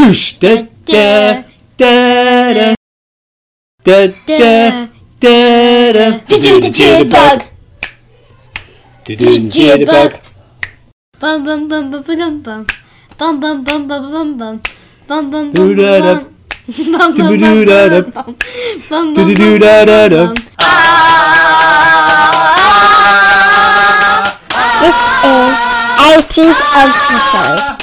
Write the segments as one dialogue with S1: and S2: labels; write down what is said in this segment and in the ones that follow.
S1: Whoosh! Da da da da da da da da.
S2: Do the jitterbug.
S1: Do the jitterbug.
S2: Bum bum bum bum bum bum. Bum bum bum bum bum bum. Bum bum bum
S1: Do-da-da.
S2: bum. Bum bum bum
S1: Do-do-do-da-da.
S2: bum bum. Bum bum
S1: Do-do-do-da-da-da.
S2: bum bum.
S3: This is 80s episode.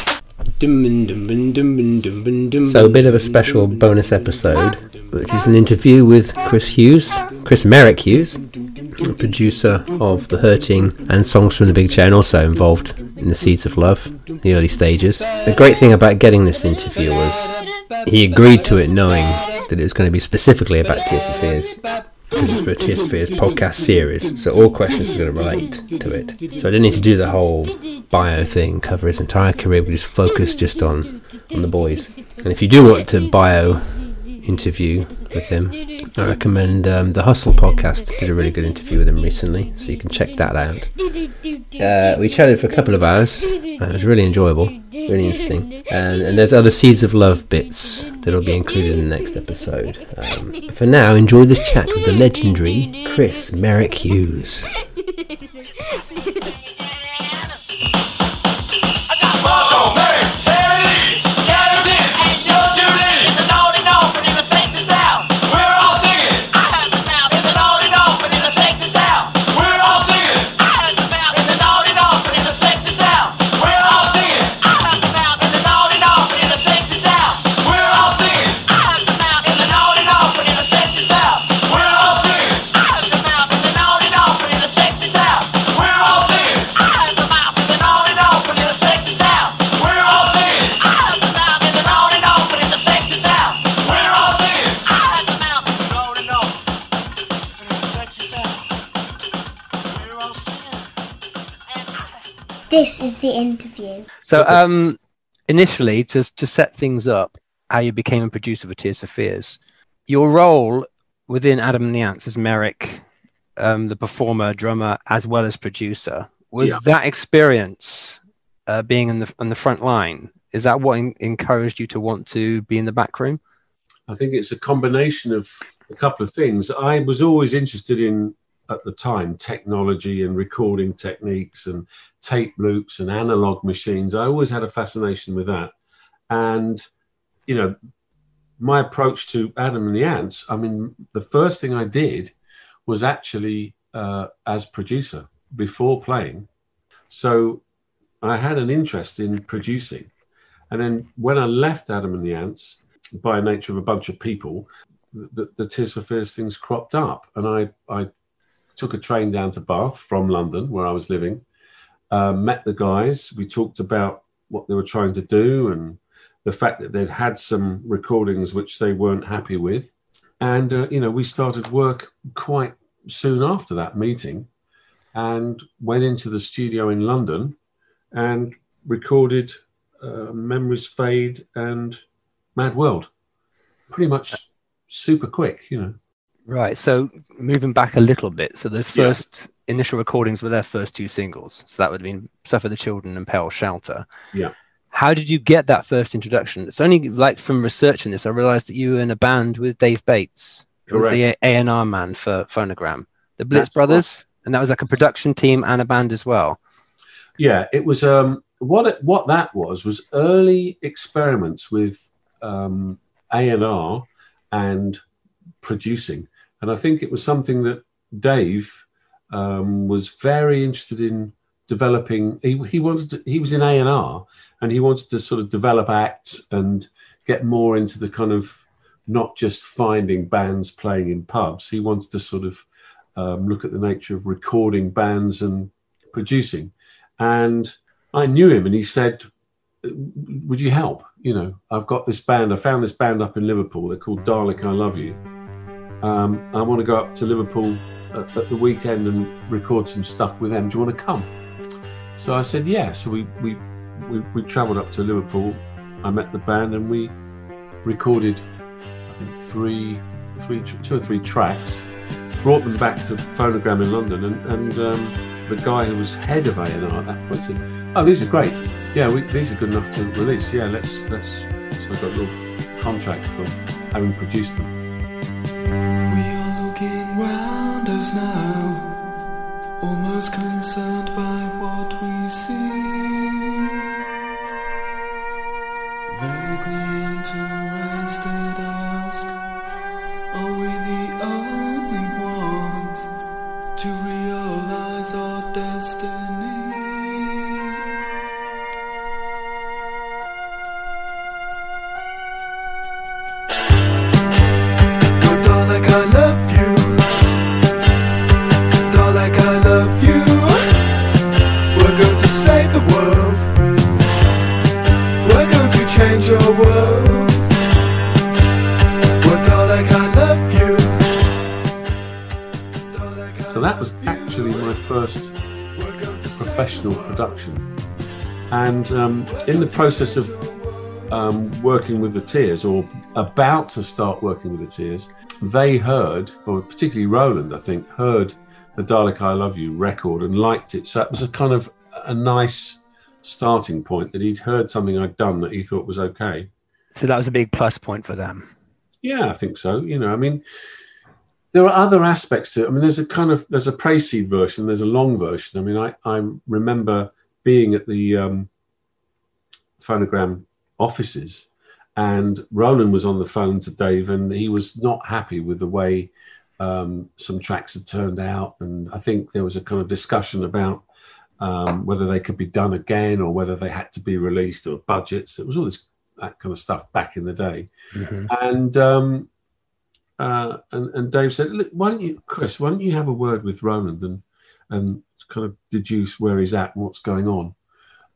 S1: So, a bit of a special bonus episode, which is an interview with Chris Hughes, Chris Merrick Hughes, producer of The Hurting and Songs from the Big Chair, and also involved in The Seeds of Love, the early stages. The great thing about getting this interview was he agreed to it knowing that it was going to be specifically about Tears for Fears. Because it's for a Tears Fears podcast series, so all questions are going to relate to it. So I didn't need to do the whole bio thing, cover his entire career, we just focus just on on the boys. And if you do want to bio interview with him, I recommend um, the Hustle podcast. Did a really good interview with him recently, so you can check that out. Uh, we chatted for a couple of hours. Uh, it was really enjoyable, really interesting. And, and there's other seeds of love bits that'll be included in the next episode. Um, for now, enjoy this chat with the legendary Chris Merrick Hughes.
S3: This is the interview.
S1: So, um, initially, to to set things up, how you became a producer for Tears for Fears, your role within Adam and the Ants as Merrick, um, the performer, drummer, as well as producer, was
S4: Yeah.
S1: that experience uh, being in the on the front line? Is that what en- encouraged you to want to be in the back room?
S4: I think it's a combination of a couple of things. I was always interested in, at the time, technology and recording techniques and tape loops and analog machines. I always had a fascination with that. And, you know, my approach to Adam and the Ants, I mean, the first thing I did was actually uh, as producer before playing. So I had an interest in producing. And then when I left Adam and the Ants, by nature of a bunch of people, the, the Tears for Fears things cropped up. And I, I took a train down to Bath from London, where I was living, uh, met the guys. We talked about what they were trying to do and the fact that they'd had some recordings which they weren't happy with. And, uh, you know, we started work quite soon after that meeting and went into the studio in London and recorded uh, Memories Fade and Mad World. Pretty much super quick, you know.
S1: Right. So moving back a little bit, so those
S4: Yeah.
S1: first initial recordings were their first two singles. So that would have been Suffer the Children and Pale Shelter.
S4: Yeah.
S1: How did you get that first introduction? It's only like from researching this, I realized that you were in a band with Dave Bates, who was the A and R man for Phonogram, the Blitz
S4: That's
S1: Brothers, and that was like a production team and a band as well.
S4: Yeah, it was um, what it, what that was was early experiments with um, A and R and producing, and I think it was something that Dave um, was very interested in developing. He, he wanted to, he was in A and R, and he wanted to sort of develop acts and get more into the kind of not just finding bands playing in pubs. He wanted to sort of um, look at the nature of recording bands and producing. And I knew him, and he said, "Would you help? You know, I've got this band. I found this band up in Liverpool. They're called Dalek I Love You. Um, I want to go up to Liverpool at, at the weekend and record some stuff with them. Do you want to come?" So I said, "Yeah." So we we we, we travelled up to Liverpool. I met the band, and we recorded, I think three, three, two or three tracks. Brought them back to Phonogram in London, and, and um, the guy who was head of A&R at that point said, "Oh, these are great. Yeah, we, these are good enough to release. Yeah, let's let's." So I got a little contract for having produced them.
S5: We are looking round us now, almost concerned by what we see. Vaguely interested,
S4: production. And um, in the process of um, working with the Tears, or about to start working with the Tears, they heard, or particularly Roland, I think, heard the Dalek I Love You record and liked it. So it was a kind of a nice starting point that he'd heard something I'd done that he thought was okay.
S1: So that was a big plus point for them.
S4: Yeah, I think so. You know, I mean, there are other aspects to it. I mean, there's a kind of there's a pre-seed version, there's a long version. I mean, I I remember being at the um, phonogram offices, and Roland was on the phone to Dave, and he was not happy with the way um, some tracks had turned out, and I think there was a kind of discussion about um, whether they could be done again or whether they had to be released or budgets. There was all this that kind of stuff back in the day and um, uh, and and Dave said, Look, "Why don't you, Chris? Why don't you have a word with Roland and and kind of deduce where he's at and what's going on?"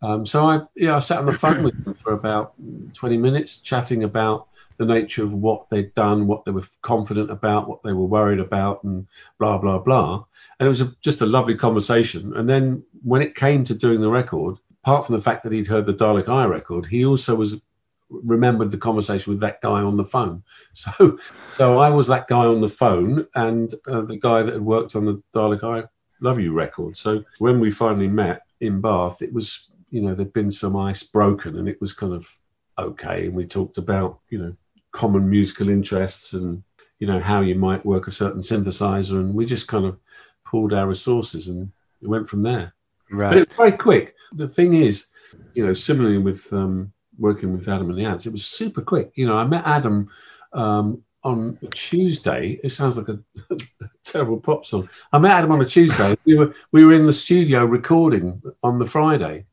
S4: Um, so I yeah I sat on the phone with him for about twenty minutes, chatting about the nature of what they'd done, what they were confident about, what they were worried about, and blah blah blah. And it was a, just a lovely conversation. And then when it came to doing the record, apart from the fact that he'd heard the Dalek I record, he also was remembered the conversation with that guy on the phone. So, so I was that guy on the phone, and uh, the guy that had worked on the Dalek I Love You record. So when we finally met in Bath, it was you know there'd been some ice broken, and it was kind of okay. And we talked about you know common musical interests and you know how you might work a certain synthesizer, and we just kind of pulled our resources and it went from there. But
S1: Right.
S4: it was very quick. The thing is, you know, similarly with um, working with Adam and the Ants, it was super quick. You know, I met Adam um, on a Tuesday. It sounds like a, terrible pop song. I met Adam on a Tuesday. We were we were in the studio recording on the Friday.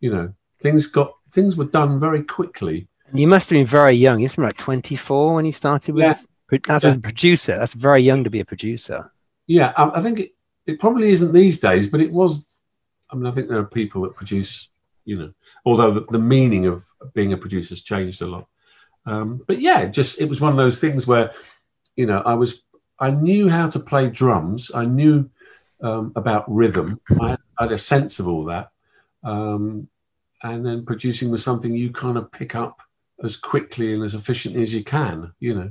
S4: You know, things got things were done very quickly.
S1: You must have been very young. You must have been like 24 when you started with.
S4: Yeah.
S1: As a producer, that's very young to be a producer.
S4: Yeah, I, I think it, it probably isn't these days, but it was. I mean, I think there are people that produce, you know, although the, the meaning of being a producer has changed a lot. Um, but yeah, just it was one of those things where, you know, I was I knew how to play drums. I knew um, about rhythm. I had, I had a sense of all that, um, and then producing was something you kind of pick up as quickly and as efficiently as you can. You know.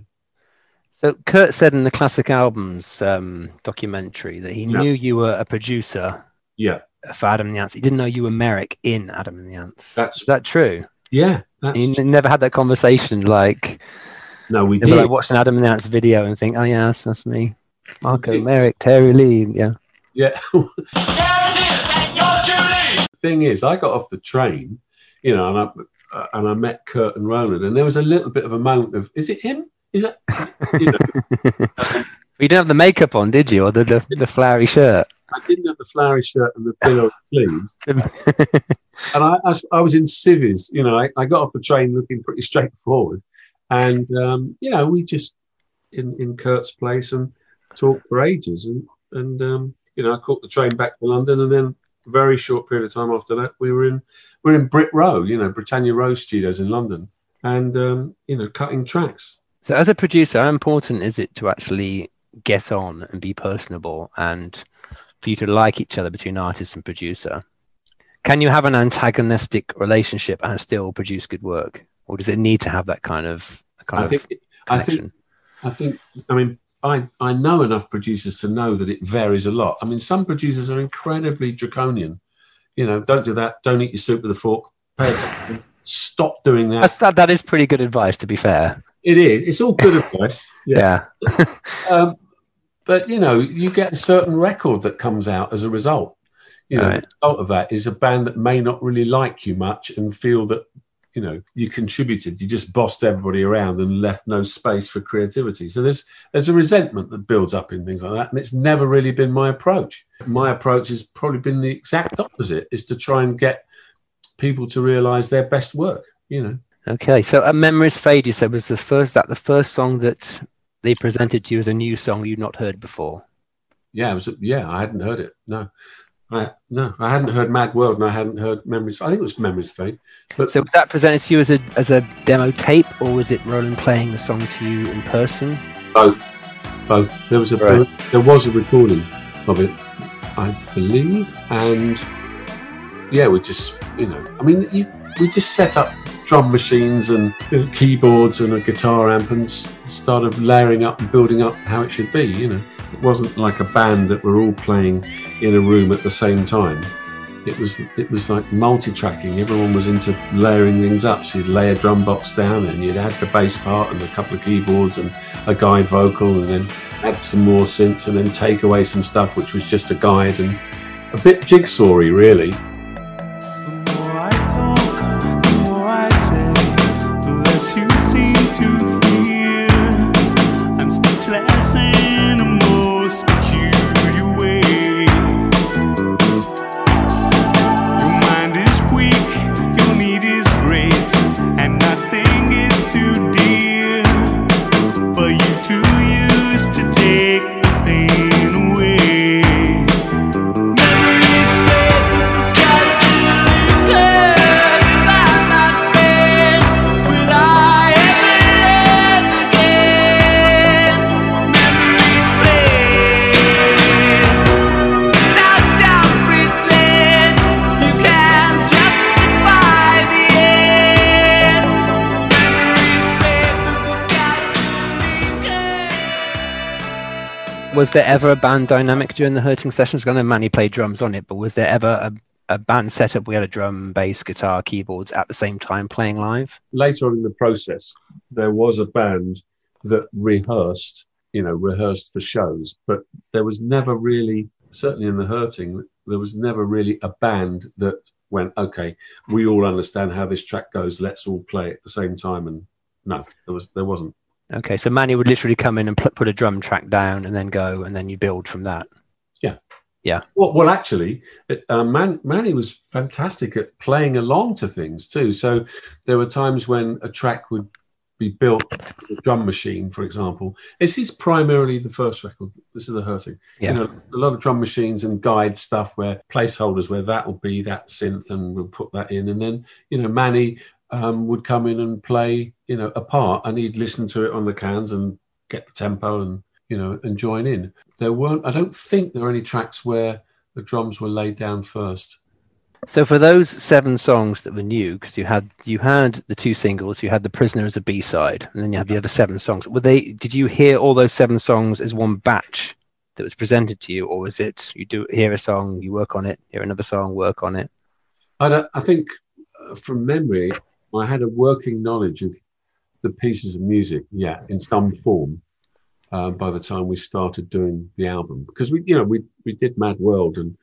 S1: So Kurt said in the classic albums um, documentary that he
S4: Yeah.
S1: knew you were a producer
S4: Yeah,
S1: for Adam and the Ants. He didn't know you were Merrick in Adam and the Ants.
S4: That's-
S1: Is that true?
S4: yeah. That's
S1: You n- never had that conversation like
S4: no, we
S1: never
S4: did.
S1: like watching Adam and the Ants video and think, oh yeah, that's, that's me. Marco,
S4: did.
S1: Merrick, Terry Lee. Yeah.
S4: Yeah.
S6: Guaranteed that you're Julie.
S4: thing is, I got off the train, you know, and I uh, and I met Kurt and Roland, and there was a little bit of a moment of, is it him? Is that? is- you know,
S1: You didn't have the makeup on, did you? Or the, the, the flowery shirt?
S4: I didn't have the flowery shirt and the pillow sleeves, and I, I, was- I was in civvies. You know, I, I got off the train looking pretty straightforward, and um, you know, we just in in Kurt's place and talked for ages, and and um, you know, I caught the train back to London, and then a very short period of time after that, we were in we are in Brit Row, you know, Britannia Row Studios in London, and um, you know, cutting tracks.
S1: So, as a producer, how important is it to actually get on and be personable and for you to like each other between artist and producer? Can you have an antagonistic relationship and still produce good work, or does it need to have that kind of kind
S4: I
S1: of
S4: think I think? I think, I mean, I, I know enough producers to know that it varies a lot. I mean, some producers are incredibly draconian. You know, don't do that. Don't eat your soup with a fork. Pay attention. stop doing that.
S1: That's, that, that is pretty good advice, to be fair.
S4: It is. It's all good advice.
S1: Yeah.
S4: Um, but you know, you get a certain record that comes out as a result. You know,
S1: Right.
S4: the result of that is a band that may not really like you much and feel that you know you contributed. You just bossed everybody around and left no space for creativity. So there's there's a resentment that builds up in things like that, and it's never really been my approach. My approach has probably been the exact opposite: is to try and get people to realise their best work. You know.
S1: Okay, so uh, "Memories Fade," you said was the first that the first song that they presented to you as a new song you'd not heard before.
S4: Yeah, it was. Yeah, I hadn't heard it. No, I no, I hadn't heard Mad World, and I hadn't heard Memories. I think it was Memories Fade. But
S1: So was that presented to you as a as a demo tape, or was it Roland playing the song to you in person?
S4: both, both. There was a
S1: Right.
S4: there was a recording of it, I believe, and yeah, we just you know, I mean, you, we just set up drum machines and keyboards and a guitar amp and started layering up and building up how it should be. You know, it wasn't like a band that were all playing in a room at the same time. It was it was like multi-tracking. Everyone was into layering things up. So you'd lay a drum box down, and you'd add the bass part and a couple of keyboards and a guide vocal, and then add some more synths, and then take away some stuff which was just a guide and a bit jigsawy, really.
S1: Was there ever a band dynamic during the Hurting sessions? I know Manny played drums on it, but was there ever a, a band setup? We had a drum, bass, guitar, keyboards at the same time playing live.
S4: later on in the process, there was a band that rehearsed, you know, rehearsed for shows, but there was never really, certainly in the hurting, there was never really a band that went, okay, we all understand how this track goes. Let's all play at the same time. And no, there was, there wasn't.
S1: Okay, so Manny would literally come in and pl- put a drum track down and then go, and then you build from that. Yeah, yeah.
S4: Well, well, actually, it, uh, Man, Manny was fantastic at playing along to things too. So there were times when a track would be built, a drum machine, for example. This is primarily the first record. This is the hurting.
S1: Yeah.
S4: You know, a lot of drum machines and guide stuff where placeholders where that will be that synth, and we'll put that in, and then you know Manny um, would come in and play, you know, a part, and he'd listen to it on the cans and get the tempo and you know and join in there weren't i don't think there were any tracks where the drums were laid down first
S1: So for those seven songs that were new, because you had you had the two singles, you had the Prisoner as a B side, and then you had the other seven songs. Were they? Did you hear all those seven songs as one batch that was presented to you, or was it you do hear a song, you work on it, hear another song, work on it?
S4: i, don't, I think uh, from memory i had a working knowledge of the pieces of music yeah in some form um, by the time we started doing the album. Because we you know we we did mad world and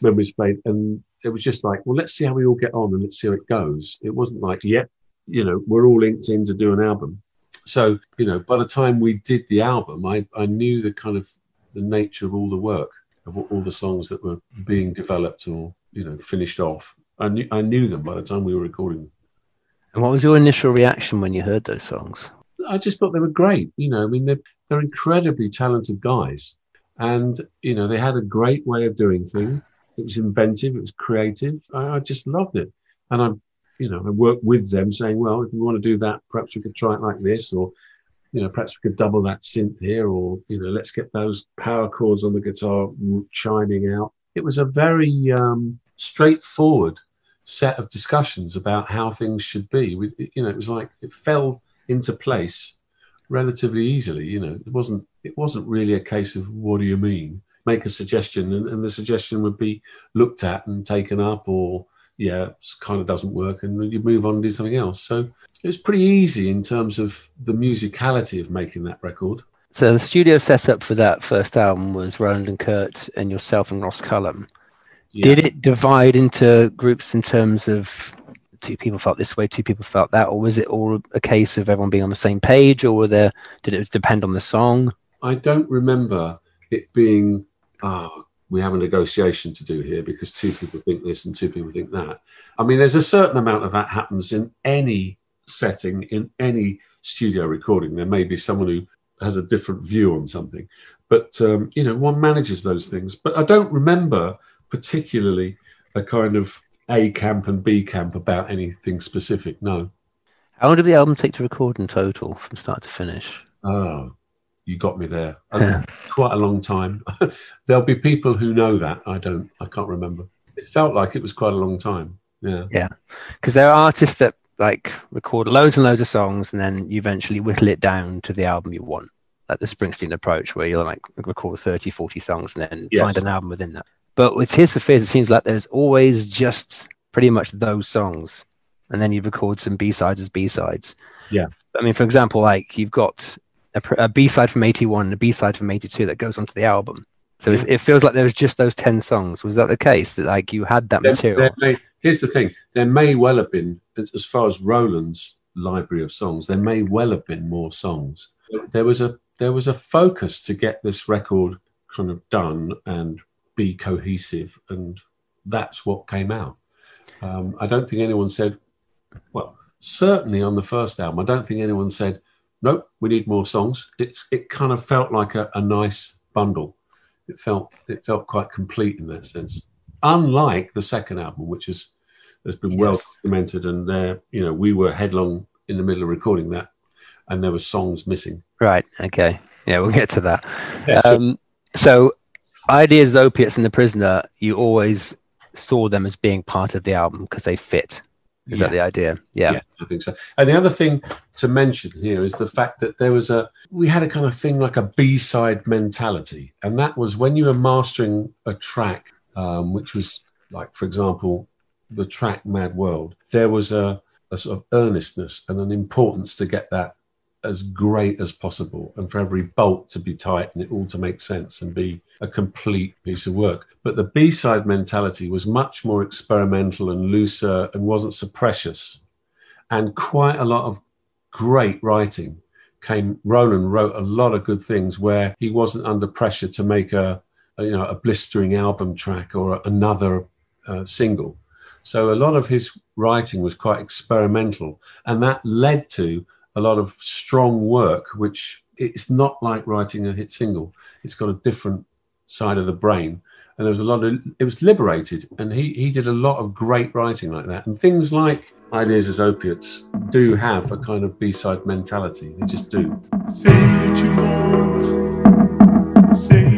S4: memories fade and it was just like well let's see how we all get on and let's see how it goes. It wasn't like yep you know we're all linked in to do an album. So you know by the time we did the album i i knew the kind of the nature of all the work of all the songs that were being developed or you know finished off. I knew i knew them by the time we were recording
S1: And what was your initial reaction when you heard those songs?
S4: I just thought they were great. You know, I mean, they're, they're incredibly talented guys. And, you know, they had a great way of doing things. It was inventive, it was creative. I, I just loved it. And I, you know, I worked with them saying, well, if we want to do that, perhaps we could try it like this, or, you know, perhaps we could double that synth here, or, you know, let's get those power chords on the guitar chiming out. It was a very um, straightforward set of discussions about how things should be. We, you know, it was like it fell into place relatively easily. You know, it wasn't it wasn't really a case of what do you mean? Make a suggestion, and, and the suggestion would be looked at and taken up, or yeah, kind of doesn't work, and you move on and do something else. So it was pretty easy in terms of the musicality of making that record.
S1: So the studio setup for that first album was Roland and Kurt and yourself and Ross Cullum.
S4: Yeah.
S1: Did it divide into groups in terms of two people felt this way, two people felt that, or was it all a case of everyone being on the same page, or were there did it depend on the song?
S4: I don't remember it being, oh, we have a negotiation to do here because two people think this and two people think that. I mean, there's a certain amount of that happens in any setting, in any studio recording. There may be someone who has a different view on something, but, um, you know, one manages those things. But I don't remember particularly a kind of A camp and B camp about anything specific. No.
S1: How long did the album take to record in total from start to finish?
S4: Oh, you got me there. Quite a long time. There'll be people who know that. I don't. I can't remember. It felt like it was quite a long time. Yeah. Yeah.
S1: Because there are artists that like record loads and loads of songs and then you eventually whittle it down to the album you want. Like the Springsteen approach, where you'll like record 30, 40 songs and then
S4: Yes.
S1: find an album within that. But with Tears for Fears, it seems like there's always just pretty much those songs. And then you record some B sides as B sides.
S4: Yeah.
S1: I mean, for example, like you've got a, a B side from 81 and a B side from 82 that goes onto the album. So it's, it feels like there was just those 10 songs. Was that the case that like you had that
S4: There-
S1: material?
S4: there may- here's the thing: there may well have been, as as far as Roland's library of songs, there may well have been more songs. There was a there was a focus to get this record kind of done and be cohesive, and that's what came out. Um, I don't think anyone said, well, certainly on the first album, I don't think anyone said, nope, we need more songs. It's it kind of felt like a, a nice bundle. It felt it felt quite complete in that sense. Unlike the second album, which is has been well documented, and there, you know, we were headlong in the middle of recording that, and there were songs missing.
S1: Right. Okay. Yeah, we'll get to that.
S4: Yeah, sure.
S1: um, so, ideas, opiates, and the prisoner, you always saw them as being part of the album because they fit. Is that the idea? Yeah.
S4: Yeah, I think so. And the other thing to mention here is the fact that there was a we had a kind of thing like a B side mentality, and that was when you were mastering a track, um, which was like, for example, the track Mad World. There was a, a sort of earnestness and an importance to get that as great as possible, and for every bolt to be tight and it all to make sense and be a complete piece of work. But the B side mentality was much more experimental and looser and wasn't so precious and quite a lot of great writing came roland wrote a lot of good things where he wasn't under pressure to make a, a, you know a blistering album track or another uh, single so a lot of his writing was quite experimental and that led to a lot of strong work which it's not like writing a hit single. It's got a different side of the brain. And there was a lot of it was liberated. And he he did a lot of great writing like that. And things like ideas as opiates do have a kind of b-side mentality. They just do.
S5: Say what you want. Say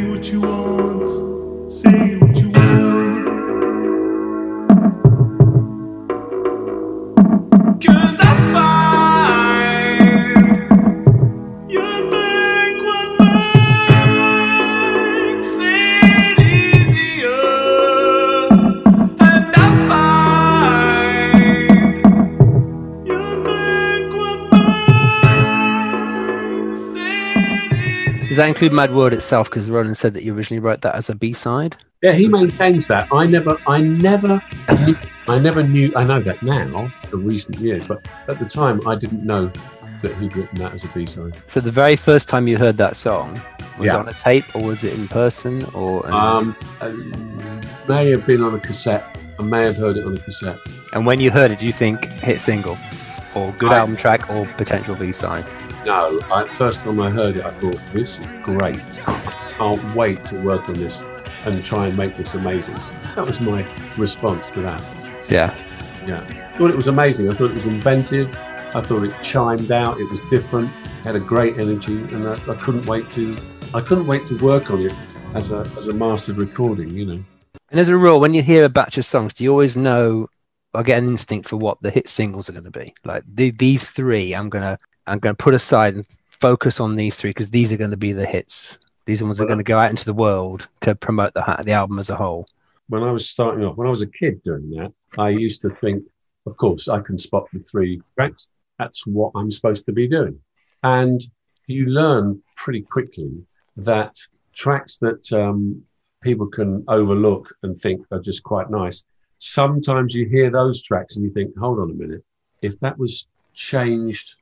S1: Does that include Mad World itself? Because Roland said that you originally wrote that as a B side.
S4: yeah he maintains that i never i never knew, i never knew i know that now for recent years but at the time i didn't know that he'd written that as a b-side
S1: So the very first time you heard that song was
S4: Yeah.
S1: it on a tape or was it in person or?
S4: um uh, may have been on a cassette i may have heard it on a cassette
S1: and when you heard it, do you think hit single, or good
S4: I-
S1: album track, or potential B side?
S4: No, I, first time I heard it, I thought this is great. I can't wait to work on this and try and make this amazing. That was my response to that.
S1: Yeah.
S4: Yeah, thought it was amazing. I thought it was inventive. I thought it chimed out. It was different. Had a great energy, and I, I couldn't wait to. I couldn't wait to work on it as a as a mastered recording. You know.
S1: And as a rule, when you hear a batch of songs, do you always know I get an instinct for what the hit singles are going to be? Like the, these three, I'm gonna I'm gonna put aside and focus on these three because these are going to be the hits. These ones are going to go out into the world to promote the the album as a whole.
S4: when I was starting off, when I was a kid doing that, I used to think, of course, I can spot the three tracks. That's what I'm supposed to be doing. And you learn pretty quickly that tracks that um, people can overlook and think are just quite nice. Sometimes you hear those tracks and you think, hold on a minute, if that was changed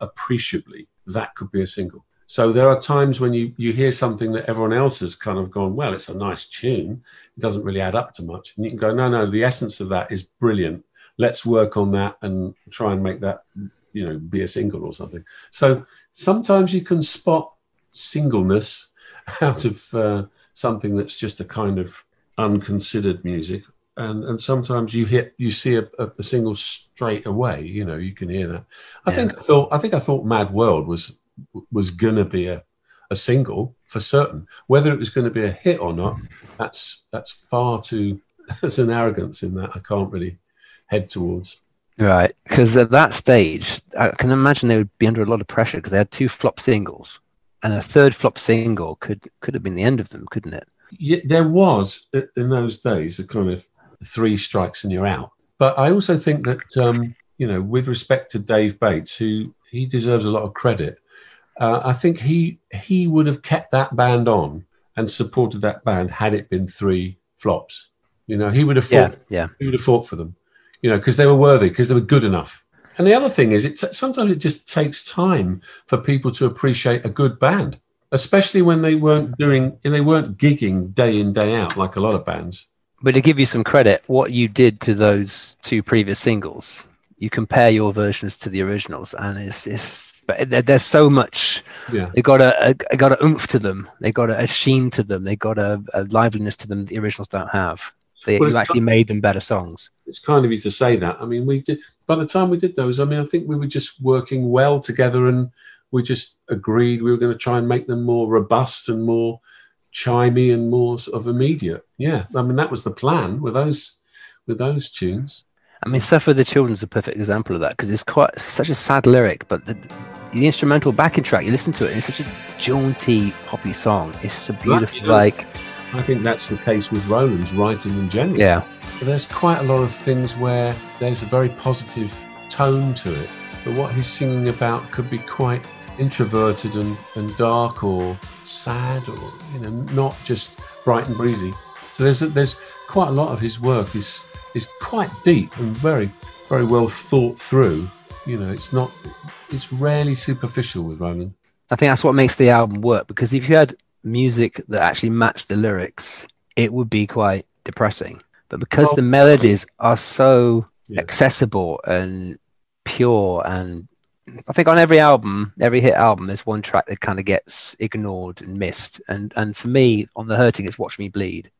S4: appreciably, that could be a single. So there are times when you, you hear something that everyone else has kind of gone, well, it's a nice tune. It doesn't really add up to much. And you can go, no, no, the essence of that is brilliant. Let's work on that and try and make that, you know, be a single or something. So sometimes you can spot singleness out of uh, something that's just a kind of unconsidered music. And, and sometimes you hit you see a, a, single straight away you know you can hear that i
S1: Yeah.
S4: think i thought i think i thought mad world was was gonna be a, a single for certain whether it was going to be a hit or not that's that's far too there's an arrogance in that i can't really head towards
S1: Right, because at that stage, I can imagine they would be under a lot of pressure because they had two flop singles, and a third flop single could could have been the end of them, couldn't it?
S4: yeah, there was in those days a kind of three strikes and you're out. But I also think that um, you know, with respect to Dave Bates, who he deserves a lot of credit, uh, I think he he would have kept that band on and supported that band had it been three flops. You know, he would have fought.
S1: yeah.
S4: He would have fought for them. You know, because they were worthy, because they were good enough. And the other thing is, it's sometimes it just takes time for people to appreciate a good band, especially when they weren't doing, they weren't gigging day in day out like a lot of bands.
S1: But to give you some credit, what you did to those two previous singles, you compare your versions to the originals, and it's it's but there's so much.
S4: Yeah,
S1: They got a, a got a oomph to them. They got a, a sheen to them. They got a, a liveliness to them that the originals don't have. They
S4: Well,
S1: you actually made them better songs.
S4: it's kind of easy to say that. I mean, we did by the time we did those. I mean, I think we were just working well together, and we just agreed we were going to try and make them more robust and more chimey and more sort of immediate. Yeah, I mean that was the plan with those with those tunes.
S1: I mean, Suffer the Children's a perfect example of that because it's quite such a sad lyric, but the, the instrumental backing track, you listen to it, and it's such a jaunty, poppy song. It's just a beautiful,
S4: you know.
S1: like,
S4: I think that's the case with Roland's writing in general.
S1: yeah,
S4: But there's quite a lot of things where there's a very positive tone to it, but what he's singing about could be quite introverted and, and dark or sad or you know not just bright and breezy. So there's a, there's quite a lot of his work is is quite deep and very very well thought through. You know, it's not it's rarely superficial with Roland.
S1: I think that's what makes the album work because if you had music that actually matched the lyrics, it would be quite depressing. But because
S4: Well-
S1: the melodies are so
S4: Yeah.
S1: accessible and pure, and I think on every album, every hit album, there's one track that kind of gets ignored and missed. And and for me, on the Hurting, it's "Watch Me Bleed,"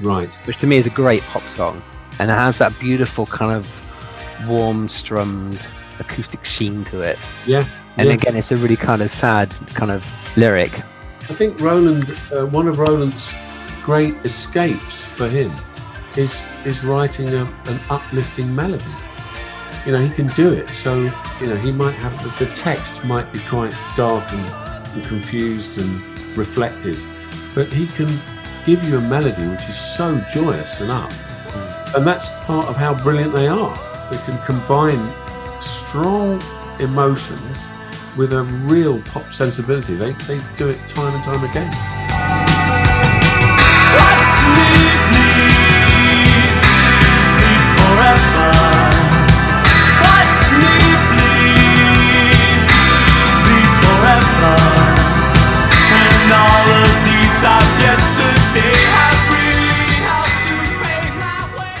S4: Right.
S1: which to me is a great pop song, and it has that beautiful kind of warm strummed acoustic sheen to it.
S4: Yeah.
S1: And
S4: yeah.
S1: again, it's a really kind of sad kind of lyric.
S4: I think Roland, uh, one of Roland's great escapes for him is is writing a, an uplifting melody. You know, he can do it. So you know, he might have the, text might be quite dark and, and confused and reflective, but he can give you a melody which is so joyous and up, hmm. and that's part of how brilliant they are. They can combine strong emotions with a real pop sensibility. They, they do it time and time again.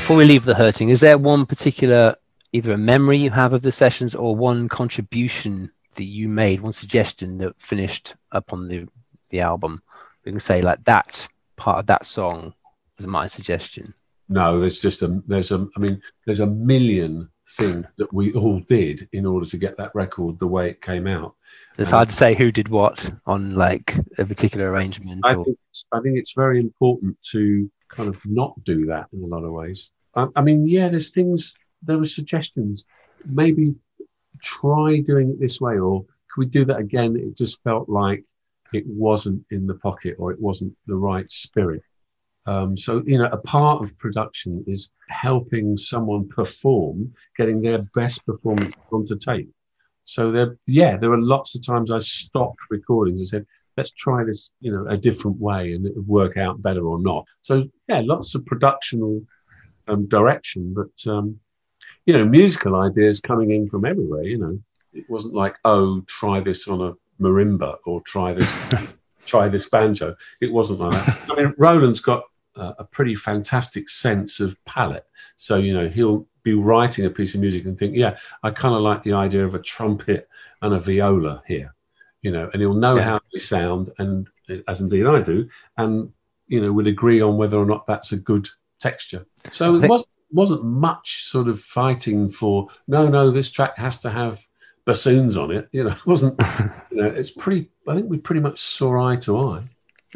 S1: Before we leave the hurting, is there one particular either a memory you have of the sessions or one contribution that you made, one suggestion that finished up on the the album? We can say like that part of that song was my suggestion.
S4: No, there's just a there's a I mean there's a million things that we all did in order to get that record the way it came out.
S1: It's um, hard to say who did what on like a particular arrangement.
S4: I
S1: or,
S4: think I think it's very important to kind of not do that in a lot of ways. I, I mean, yeah, there's things. There were suggestions. Maybe try doing it this way, or could we do that again? It just felt like it wasn't in the pocket, or it wasn't the right spirit. Um, so, you know, a part of production is helping someone perform, getting their best performance onto tape. So there, yeah, there are lots of times I stopped recordings and said, let's try this, you know, a different way and it would work out better or not. So yeah, lots of productional um, direction, but um, you know, musical ideas coming in from everywhere. You know, it wasn't like, oh, try this on a marimba or try this, try this banjo. It wasn't like that. I mean, Roland's got uh, a pretty fantastic sense of palette. So you know, he'll be writing a piece of music and think, yeah, I kind of like the idea of a trumpet and a viola here. You know, and he'll know
S1: Yeah.
S4: how they sound, and as indeed I do, and you know, would agree on whether or not that's a good texture. So it
S1: think-
S4: was wasn't much sort of fighting for no, no, this track has to have bassoons on it. You know, it wasn't. You know, it's pretty. I think we pretty much saw eye to eye.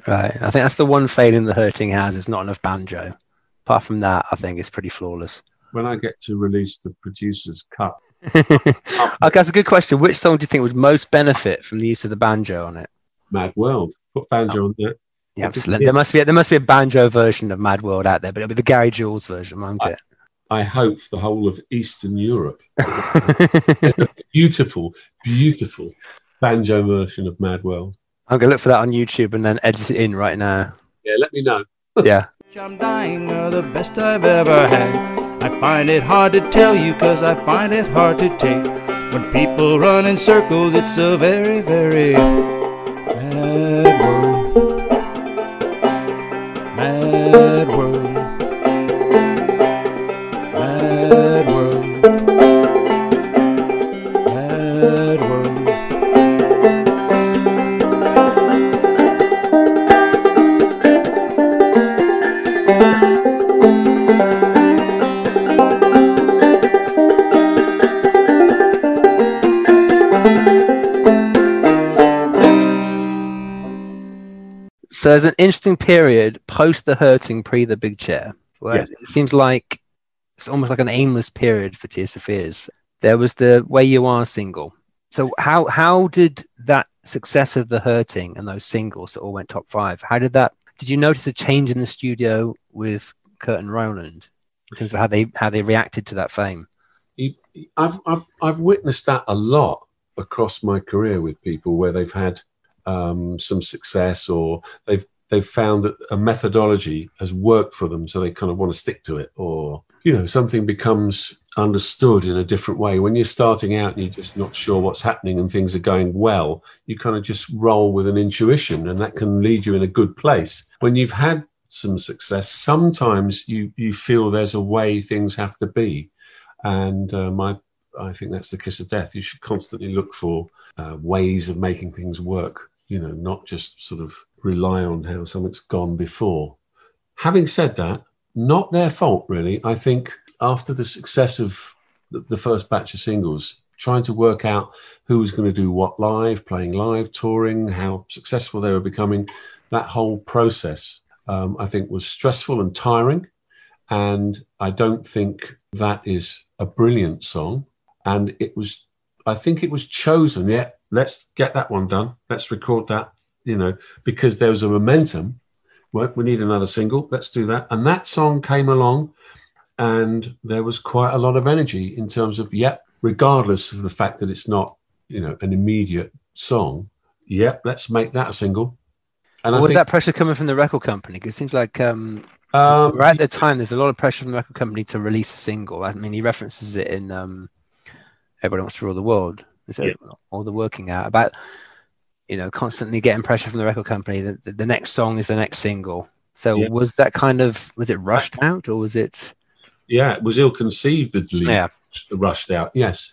S1: Right. I think that's the one failing the hurting has is not enough banjo. Apart from that, I think it's pretty flawless.
S4: When I get to release the producer's cut,
S1: okay, that's a good question. Which song do you think would most benefit from the use of the banjo on it?
S4: Mad World, put banjo oh. on there.
S1: Yeah, excellent. There must be there must be a banjo version of Mad World out there, but it'll be the Gary Jules version, won't it?
S4: I hope the whole of Eastern Europe. beautiful, beautiful banjo version of Mad World.
S1: I'm gonna look for that on YouTube and then edit it in right now.
S4: Yeah, let me know.
S1: Yeah.
S5: I'm dying are the best I've ever had. I find it hard to tell you cause I find it hard to take. When people run in circles, it's a very, very mad world.
S1: So there's an interesting period post the hurting, pre the big chair, where
S4: Yes.
S1: it seems like it's almost like an aimless period for Tears for Fears. There was the Way You Are single. So how how did that success of the hurting and those singles that all went top five? How did that? Did you notice a change in the studio with Kurt and Roland in terms of how they how they reacted to that fame?
S4: I've, I've, I've witnessed that a lot across my career with people where they've had um, some success or they've they've found that a methodology has worked for them, so they kind of want to stick to it, or you know something becomes understood in a different way. When you're starting out and you're just not sure what's happening and things are going well, you kind of just roll with an intuition, and that can lead you in a good place. When you've had some success, sometimes you you feel there's a way things have to be, and um, I I think that's the kiss of death. You should constantly look for uh, ways of making things work. You know, not just sort of rely on how something's gone before. Having said that, not their fault really. I think after the success of the, first batch of singles, trying to work out who was going to do what live, playing live, touring, how successful they were becoming, that whole process, um, I think, was stressful and tiring. And I don't think that is a brilliant song. And it was, I think it was chosen. Yeah, let's get that one done. Let's record that, you know, because there was a momentum. Well, we need another single. Let's do that. And that song came along, and there was quite a lot of energy in terms of, yep, regardless of the fact that it's not, you know, an immediate song. Yep, let's make that a single. And
S1: was
S4: think
S1: that pressure coming from the record company? Because it seems like um,
S4: um,
S1: right at the time, there's a lot of pressure from the record company to release a single. I mean, he references it in um, "Everybody Wants to Rule the World," Is it all the working out about you know constantly getting pressure from the record company. that the, the next song is the next single. So
S4: Yeah.
S1: was that kind of was it rushed out or was it?
S4: yeah, it was ill-conceivedly
S1: Yeah,
S4: rushed out. Yes,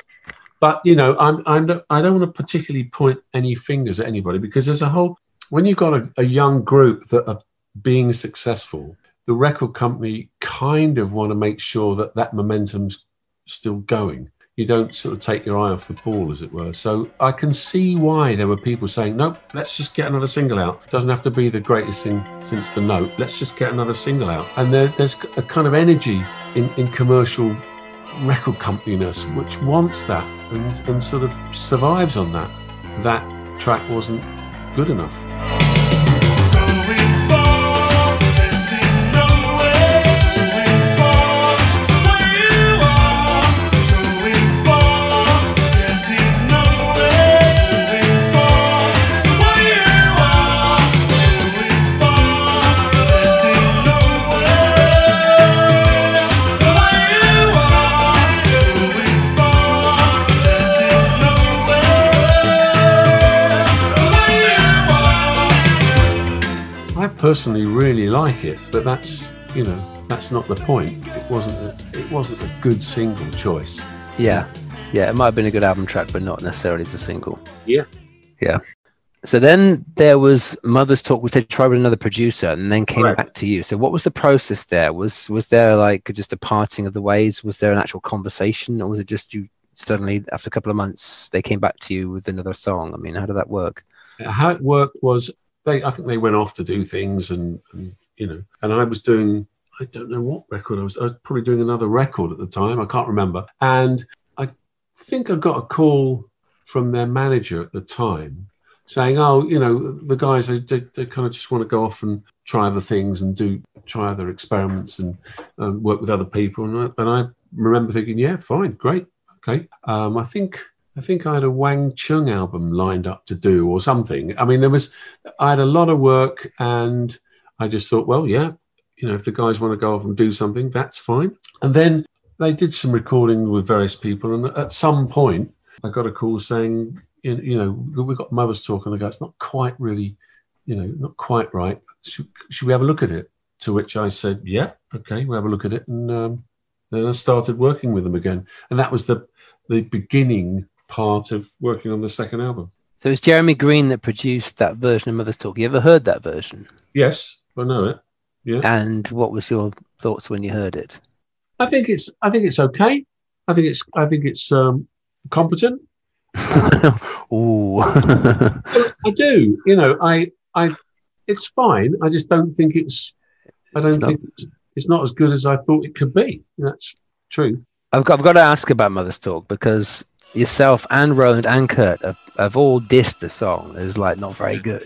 S4: but you know, I'm, I'm I don't want to particularly point any fingers at anybody because there's a whole when you've got a, a young group that are being successful, the record company kind of want to make sure that that momentum's still going. You don't sort of take your eye off the ball, as it were. So I can see why there were people saying, "Nope, let's just get another single out. It doesn't have to be the greatest thing since the Note. Let's just get another single out." And there, there's a kind of energy in, in commercial record companyness mm. which wants that and, and sort of survives on that. That track wasn't good enough. Personally really like it, but that's you know that's not the point. It wasn't a, it wasn't a good single choice.
S1: Yeah, yeah, it might have been a good album track, but not necessarily as a single.
S4: Yeah.
S1: yeah. So then there was Mother's Talk, which they tried with another producer, and then came
S4: Correct.
S1: back to you. So what was the process there? Was was there like just a parting of the ways? Was there an actual conversation, or was it just you suddenly after a couple of months they came back to you with another song? I mean, how did that work?
S4: how it worked was they i think they went off to do things and, and you know and i was doing i don't know what record i was i was probably doing another record at the time i can't remember. And i think i got a call from their manager at the time saying oh you know the guys they, they, they kind of just want to go off and try other things and do try other experiments and um, work with other people. And I, and I remember thinking yeah fine great okay. Um, i think I think I had a Wang Chung album lined up to do or something. I mean, there was, I had a lot of work and I just thought, well, yeah, you know, if the guys want to go off and do something, that's fine. And then they did some recording with various people. And at some point, I got a call saying, you know, we've got Mother's Talk. And I go, it's not quite really, you know, not quite right. Should, should we have a look at it? To which I said, yeah, okay, we'll have a look at it. And um, then I started working with them again. And that was the, the beginning part of working on the second album.
S1: So it's Jeremy Green that produced that version of Mother's Talk. You ever heard that version?
S4: Yes, I know it. Yeah,
S1: And what was your thoughts when you heard it?
S4: I think it's I think it's okay. I think it's I think it's um, competent.
S1: Ooh.
S4: I do. You know, I I it's fine. I just don't think it's. I don't
S1: It's not-
S4: think it's, it's not as good as I thought it could be. That's true.
S1: I've got, I've got to ask about Mother's Talk because yourself and Roland and Curt have, have all dissed the song as like not very good.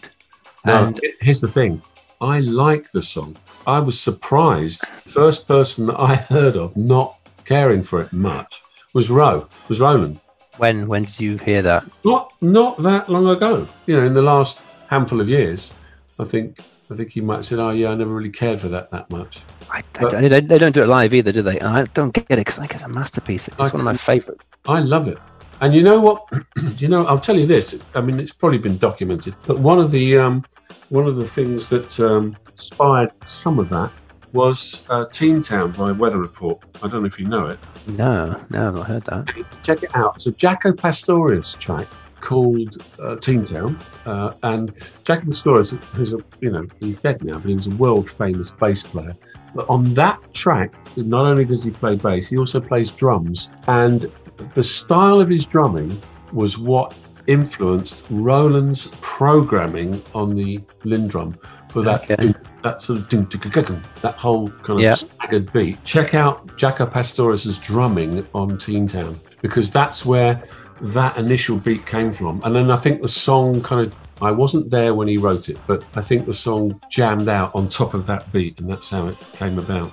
S4: No,
S1: And
S4: here's the thing. I like the song. I was surprised. First person that I heard of not caring for it much was Ro. Was Roland.
S1: when when did you hear that?
S4: Not not that long ago. You know, in the last handful of years, I think I think he might have said, "Oh yeah, I never really cared for that that much."
S1: I, I
S4: But-
S1: they, don't, do it live either, do they? I don't get it because I think it's a masterpiece. It's
S4: I-
S1: one of my favorites.
S4: I love it. And you know what? Do you know? I'll tell you this. I mean, it's probably been documented, but one of the um, one of the things that um, inspired some of that was uh, Teen Town by Weather Report. I don't know if you know it.
S1: No, no, I've not heard that.
S4: Check it out. It's a Jaco Pastorius track called uh, Teen Town, uh, and Jaco Pastorius, who's a you know he's dead now, but he was a world famous bass player. But on that track, not only does he play bass, he also plays drums, and the style of his drumming was what influenced Roland's programming on the LinnDrum for that
S1: Okay.
S4: that sort of ding, ding, ding, ding, that whole kind of
S1: Yeah.
S4: staggered beat. Check out Jaco Pastorius's drumming on Teen Town because that's where that initial beat came from. And then I think the song kind of I wasn't there when he wrote it, but I think the song jammed out on top of that beat, and that's how it came about.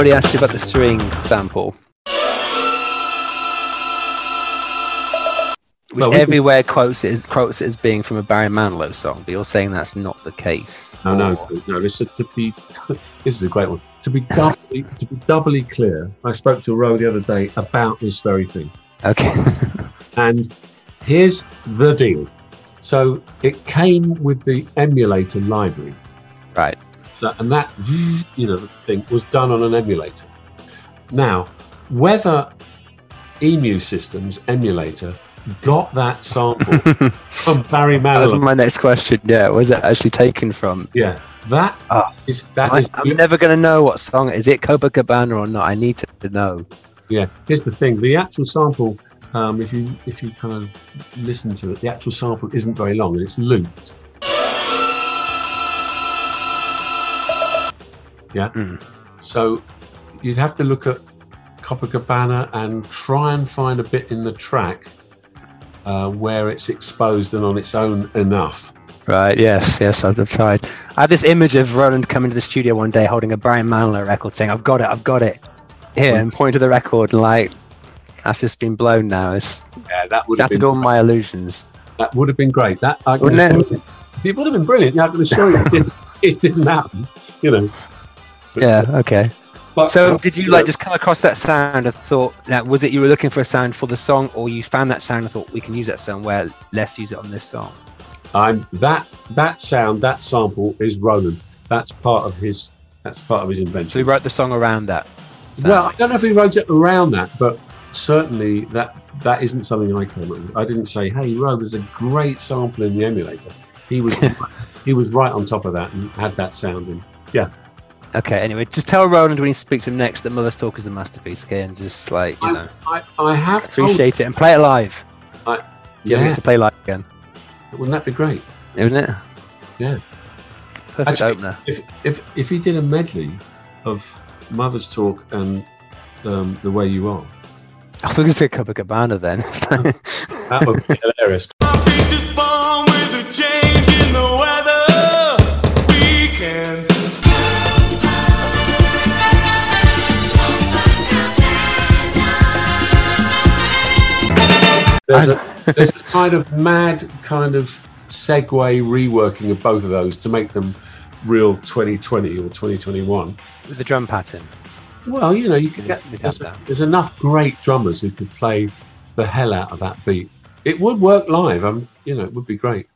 S1: Already asked you about the string sample. Which
S4: Well, we can-
S1: everywhere quotes it, as, quotes it as being from a Barry Manilow song, but you're saying that's not the case.
S4: No, no,
S1: Or-
S4: no. This, to be, this is a great one. To be doubly, to be doubly clear, I spoke to Ro the other day about this very thing.
S1: Okay.
S4: And here's the deal. So it came with the emulator library.
S1: right.
S4: So, and that, you know, thing was done on an emulator. Now, whether E-mu Systems emulator got that sample from Barry
S1: That was my next question. Yeah, was it actually taken from?
S4: yeah, that
S1: Ah.
S4: is that
S1: I,
S4: is
S1: I'm never going to know what song is it Copacabana or not. I need to, to know.
S4: Yeah, here's the thing: the actual sample, um, if you if you kind of listen to it, the actual sample isn't very long and it's looped. Yeah,
S1: Mm.
S4: so you'd have to look at Copacabana and try and find a bit in the track uh, where it's exposed and on its own enough.
S1: Right. Yes. Yes. I've, tried. I had this image of Roland coming to the studio one day holding a Brian Manilow record, saying, "I've got it. I've got it." here and point to the record and like, that's just been blown now. It's
S4: Yeah, that would have
S1: shattered
S4: been
S1: all my illusions.
S4: that would have been great. That I
S1: Wouldn't it?
S4: It would have been brilliant. Yeah, I can assure you, it it didn't happen. You know. But,
S1: Yeah.
S4: uh,
S1: Okay.
S4: but-
S1: So did you like just come across that sound and thought that was it you were looking for a sound for the song or you found that sound and thought we can use that somewhere let's use it on this song
S4: I'm that that sound that sample is Roland. That's part of his. That's part of his invention.
S1: so we wrote the song around that
S4: Well, I don't know if he wrote it around that, but certainly that that isn't something I came up with. I didn't say, "Hey, Ro, there's a great sample in the emulator." He was he was right on top of that and had that sound. And
S1: okay anyway just tell roland when he speak to him next that mother's talk is a masterpiece okay? And just like you know.
S4: I, I have told,
S1: appreciate it and play it live.
S4: I,
S1: you
S4: yeah,
S1: get to play live again.
S4: Wouldn't that be great?
S1: isn't it?
S4: Yeah.
S1: perfect
S4: Actually-
S1: opener.
S4: If if if he did a medley of Mother's Talk and um, the way you are,
S1: i think it's a Copacabana then.
S4: That would be hilarious. There's a there's a kind of mad kind of segue reworking of both of those to make them real 2020 or 2021.
S1: with the drum pattern
S4: Well, you know, you could get there's,
S1: that.
S4: there's enough great drummers who could play the hell out of that beat. It would work live. Um, you know, it would be great.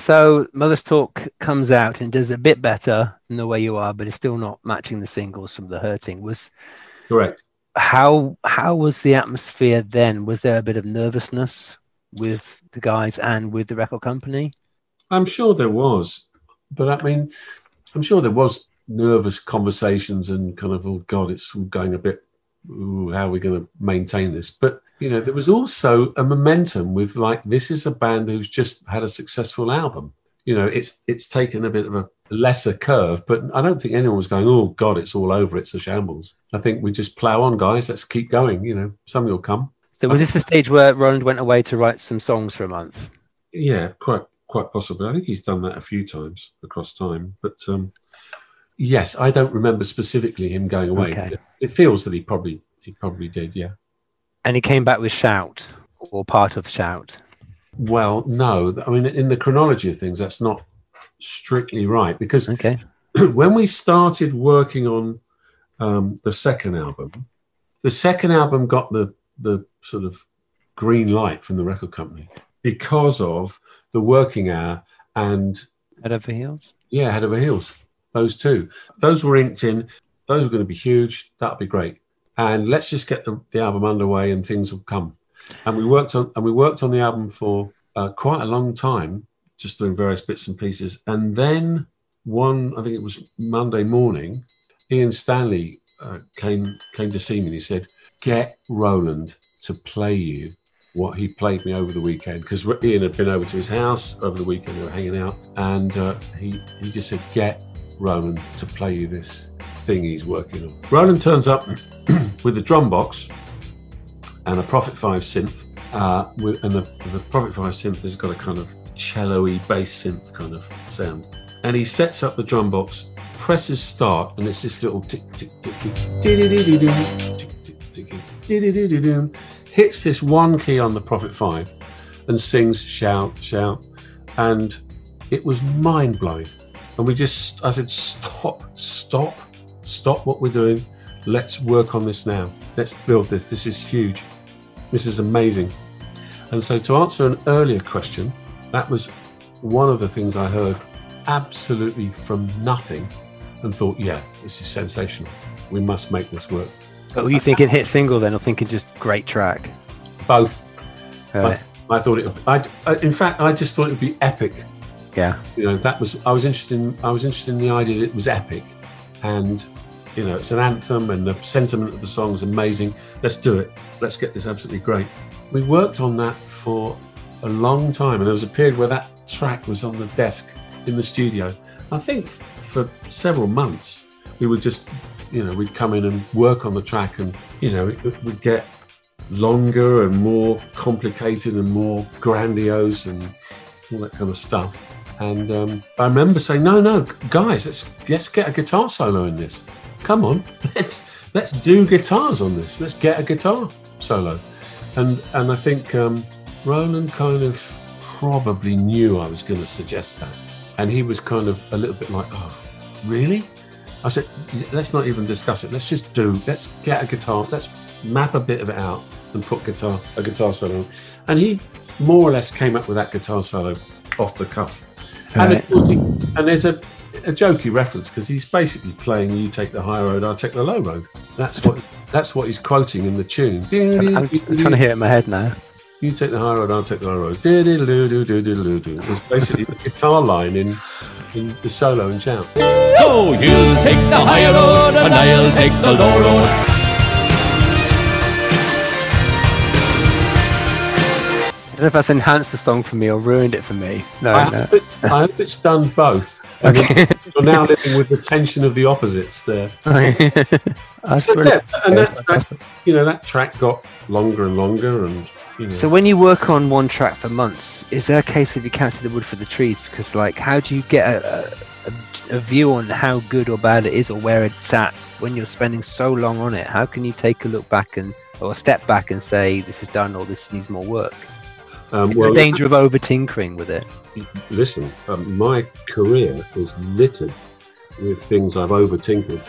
S1: So Mother's Talk comes out and does a bit better than the way you are, but it's still not matching the singles from the hurting. Was
S4: Correct.
S1: How how was the atmosphere then? Was there a bit of nervousness with the guys and with the record company?
S4: I'm sure there was, but I mean, I'm sure there was nervous conversations and kind of, oh God, it's going a bit. Ooh, how are we going to maintain this? But you know, there was also a momentum with like this is a band who's just had a successful album. You know, it's it's taken a bit of a lesser curve, but I don't think anyone was going, oh God, it's all over. It's a shambles. I think we just plow on, guys. Let's keep going. You know, something will come.
S1: So was this the stage where Roland went away to write some songs for a month?
S4: Yeah, quite quite possibly. I think he's done that a few times across time. But um, yes, I don't remember specifically him going away.
S1: Okay.
S4: It feels that he probably he probably did. Yeah.
S1: And he came back with Shout or part of Shout.
S4: Well, no, I mean in the chronology of things, that's not strictly right because
S1: Okay.
S4: when we started working on um, the second album, the second album got the the sort of green light from the record company because of the working hour and
S1: Head over heels.
S4: Yeah, head over heels. Those two. Those were inked in. Those were going to be huge. That'd be great. And let's just get the, the album underway, and things will come. And we worked on and we worked on the album for uh, quite a long time, just doing various bits and pieces. And then one, I think it was Monday morning, Ian Stanley uh, came came to see me and he said, "Get Roland to play you what he played me over the weekend because Ian had been over to his house over the weekend. They were hanging out, and uh, he he just said, "Get Roland to play you this thing he's working on." Roland turns up with a drum box and a Prophet Five synth, uh, with and the, the Prophet Five synth has got a kind of cello-y bass synth kind of sound, and he sets up the drum box, presses start, and it's this little tick tick tick tick tick tick tick tick hits this one key on the Prophet 5 and sings shout, shout. And it was mind blowing. And we just, I said, stop, stop, stop what we're doing. Let's work on this now. Let's build this. This is huge. This is amazing. And so, to answer an earlier question, that was one of the things I heard absolutely from nothing and thought, yeah, this is sensational. We must make this work.
S1: But were you thinking hit single then, or thinking just great track?
S4: Both.
S1: Uh,
S4: I thought it. I, I, in fact, I just thought it would be epic.
S1: yeah.
S4: You know, that was. I was interested. In, I was interested in the idea that it was epic, and you know, it's an anthem, and the sentiment of the song is amazing. Let's do it. Let's get this absolutely great. We worked on that for a long time, and there was a period where that track was on the desk in the studio. I think for several months, we would just, you know, we'd come in and work on the track, and you know, it, it would get longer and more complicated and more grandiose and all that kind of stuff. And um, I remember saying, "No, no, guys, let's let's get a guitar solo in this. Come on, let's let's do guitars on this. Let's get a guitar solo, and and I think um, Roland kind of probably knew I was going to suggest that, and he was kind of a little bit like, oh, really? I said, let's not even discuss it. Let's just do. Let's get a guitar. Let's map a bit of it out and put guitar a guitar solo. on. And he more or less came up with that guitar solo off the cuff. And,
S1: Right.
S4: he- and there's a, a jokey reference because he's basically playing "You take the high road, I take the low road." That's what that's what he's quoting in the tune.
S1: I'm, I'm trying to hear it in my head now.
S4: You take the high road, I'll take the low road. It's basically the guitar line in in the solo and shout.
S7: So you'll take the higher road and I'll take the low road.
S1: I don't know if that's enhanced the song for me or ruined it for me. No,
S4: I,
S1: no.
S4: hope it- I hope it's done both. And You're now living with the tension of the opposites there.
S1: That's
S4: So,
S1: brilliant.
S4: yeah, and that, that, you know, that track got longer and longer, and you know,
S1: So when you work on one track for months, is there a case of you can't see the wood for the trees? Because like, how do you get a, a, a view on how good or bad it is, or where it's at when you're spending so long on it? How can you take a look back and or a step back and say this is done or this needs more work?
S4: um, well,
S1: a danger of over tinkering with it.
S4: listen, um, my career is littered with things I've over tinkered.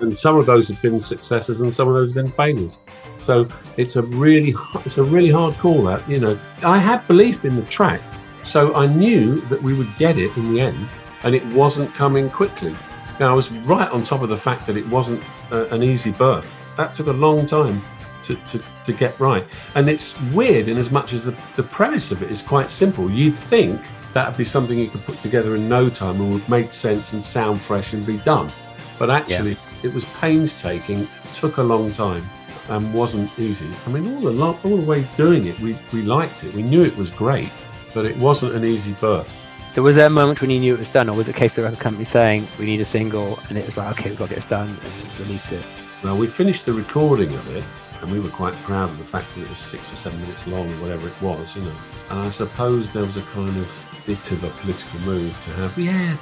S4: and, some of those have been successes and some of those have been failures. So it's a really it's a really hard call that, you know. I had belief in the track, so I knew that we would get it in the end and it wasn't coming quickly. Now I was right on top of the fact that it wasn't uh, an easy birth. That took a long time to, to, to get right. And it's weird in as much as the, the premise of it is quite simple. You'd think that would be something you could put together in no time and would make sense and sound fresh and be done. But actually, it was painstaking, took a long time, and wasn't easy. I mean, all the lo- all the way doing it, we, we liked it. We knew it was great, but it wasn't an easy birth.
S1: So was there a moment when you knew it was done, or was it a case of the record company saying we need a single, and it was like okay, we've got to get this done and release it?
S4: Well, we finished the recording of it, and we were quite proud of the fact that it was six or seven minutes long, or whatever it was, you know. And I suppose there was a kind of bit of a political move to have, yeah,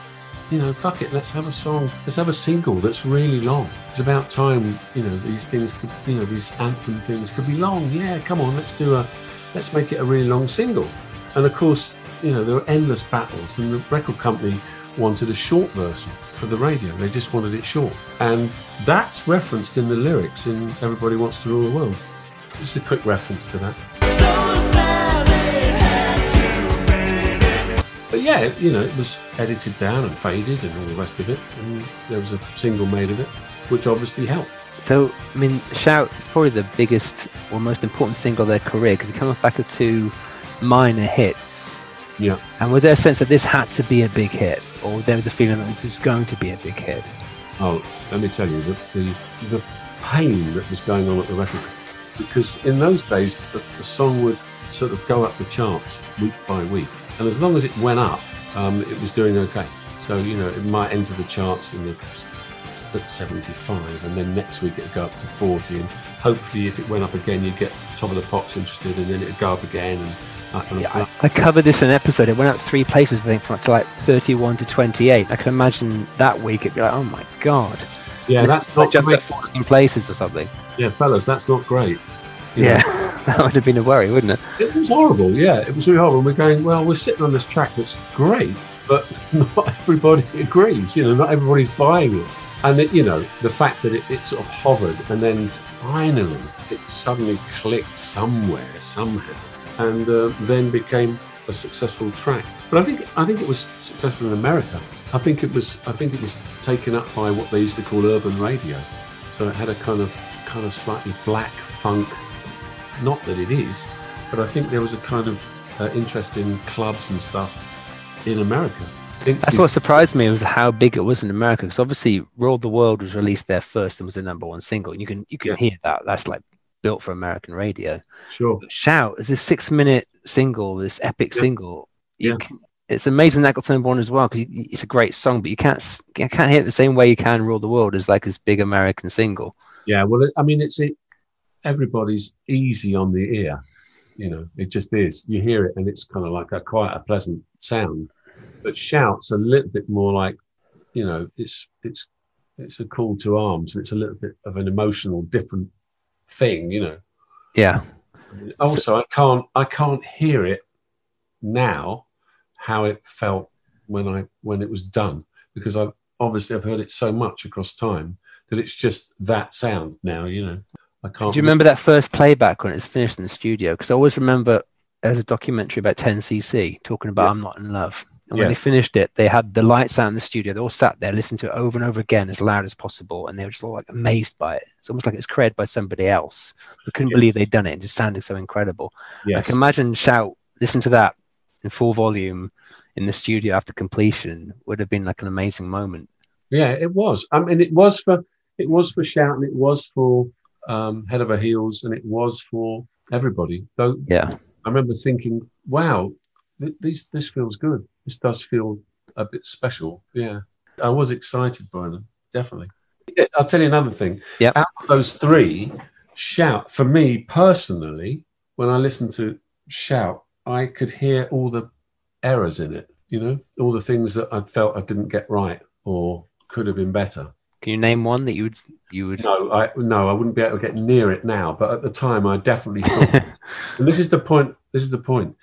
S4: you know, fuck it, let's have a song, let's have a single that's really long. It's about time, you know, these things could, you know, these anthem things could be long. Yeah, come on, let's do a, let's make it a really long single. And of course, you know, there were endless battles, and the record company wanted a short version for the radio. They just wanted it short. And that's referenced in the lyrics in Everybody Wants to Rule the World. Just a quick reference to that. But yeah, you know, it was edited down and faded and all the rest of it. And there was a single made of it, which obviously helped.
S1: So, I mean, Shout is probably the biggest or most important single of their career because it comes off back of two minor hits.
S4: Yeah.
S1: And was there a sense that this had to be a big hit, or there was a feeling that this was going to be a big hit?
S4: Oh, let me tell you, the, the, the pain that was going on at the record, because in those days, the, the song would sort of go up the charts week by week. And as long as it went up, um, it was doing okay. So, you know, it might enter the charts in the at 75, and then next week it'd go up to 40. And hopefully, if it went up again, you'd get Top of the Pops interested, and then it'd go up again. And that kind of
S1: Yeah, I, I covered this in an episode. It went up three places, I think, from to like 31 to 28. I can imagine that week it'd be like, oh my god.
S4: yeah, that's not
S1: jumped
S4: great.
S1: up 14 places or something.
S4: Yeah, fellas, that's not great. You
S1: Yeah, that would have been a worry, wouldn't it?
S4: It was horrible, yeah. It was really horrible. And we're going, well, we're sitting on this track that's great, but not everybody agrees. You know, not everybody's buying it. And, it, you know, the fact that it, it sort of hovered and then finally it suddenly clicked somewhere, somehow, and uh, then became a successful track. But I think I think it was successful in America. I think it was I think it was taken up by what they used to call urban radio. So it had a kind of kind of slightly black funk not that it is, but I think there was a kind of uh, interest in clubs and stuff in America. Think
S1: That's what surprised me was how big it was in America. Because obviously, Rule the World was released there first and was the number one single. And you can you can
S4: Yeah.
S1: hear that. That's like built for American radio.
S4: Sure.
S1: Shout is this six minute single, this epic
S4: Yeah.
S1: single. You
S4: Yeah.
S1: can, it's amazing that got number one as well because it's a great song, but you can't you can't hear it the same way you can Rule the World as like this big American single.
S4: Yeah. Well, I mean, it's it, everybody's easy on the ear. You know, it just is. You hear it, and it's kind of like a quite a pleasant sound. But shouts a little bit more like, you know, it's it's it's a call to arms, and it's a little bit of an emotional, different thing, you know.
S1: Yeah.
S4: Also, I can't I can't hear it now how it felt when I when it was done because I've obviously I've heard it so much across time that it's just that sound now. You know, I can't.
S1: Do you remember that first playback when it was finished in the studio? Because I always remember there's a documentary about 10cc talking about
S4: Yeah.
S1: I'm Not in Love. And when
S4: Yeah.
S1: they finished it, they had the lights out in the studio. They all sat there, listened to it over and over again as loud as possible. And they were just all like amazed by it. It's almost like it was created by somebody else. We couldn't
S4: Yes.
S1: believe they'd done it. It just sounded so incredible. I can imagine Shout, listen to that in full volume in the studio after completion would have been like an amazing moment.
S4: Yeah, it was. I mean, it was for it was for shout, and it was for um, head over heels, and it was for everybody. Though
S1: Yeah.
S4: I remember thinking, "Wow, th- this this feels good. This does feel a bit special." Yeah, I was excited by them, definitely. Yes, I'll tell you another thing.
S1: Yeah,
S4: Out of those three, shout for me personally, when I listened to shout, I could hear all the errors in it. You know, all the things that I felt I didn't get right or could have been better.
S1: Can you name one that you would you would
S4: No, I no, I wouldn't be able to get near it now. But at the time, I definitely thought. and this is the point. This is the point.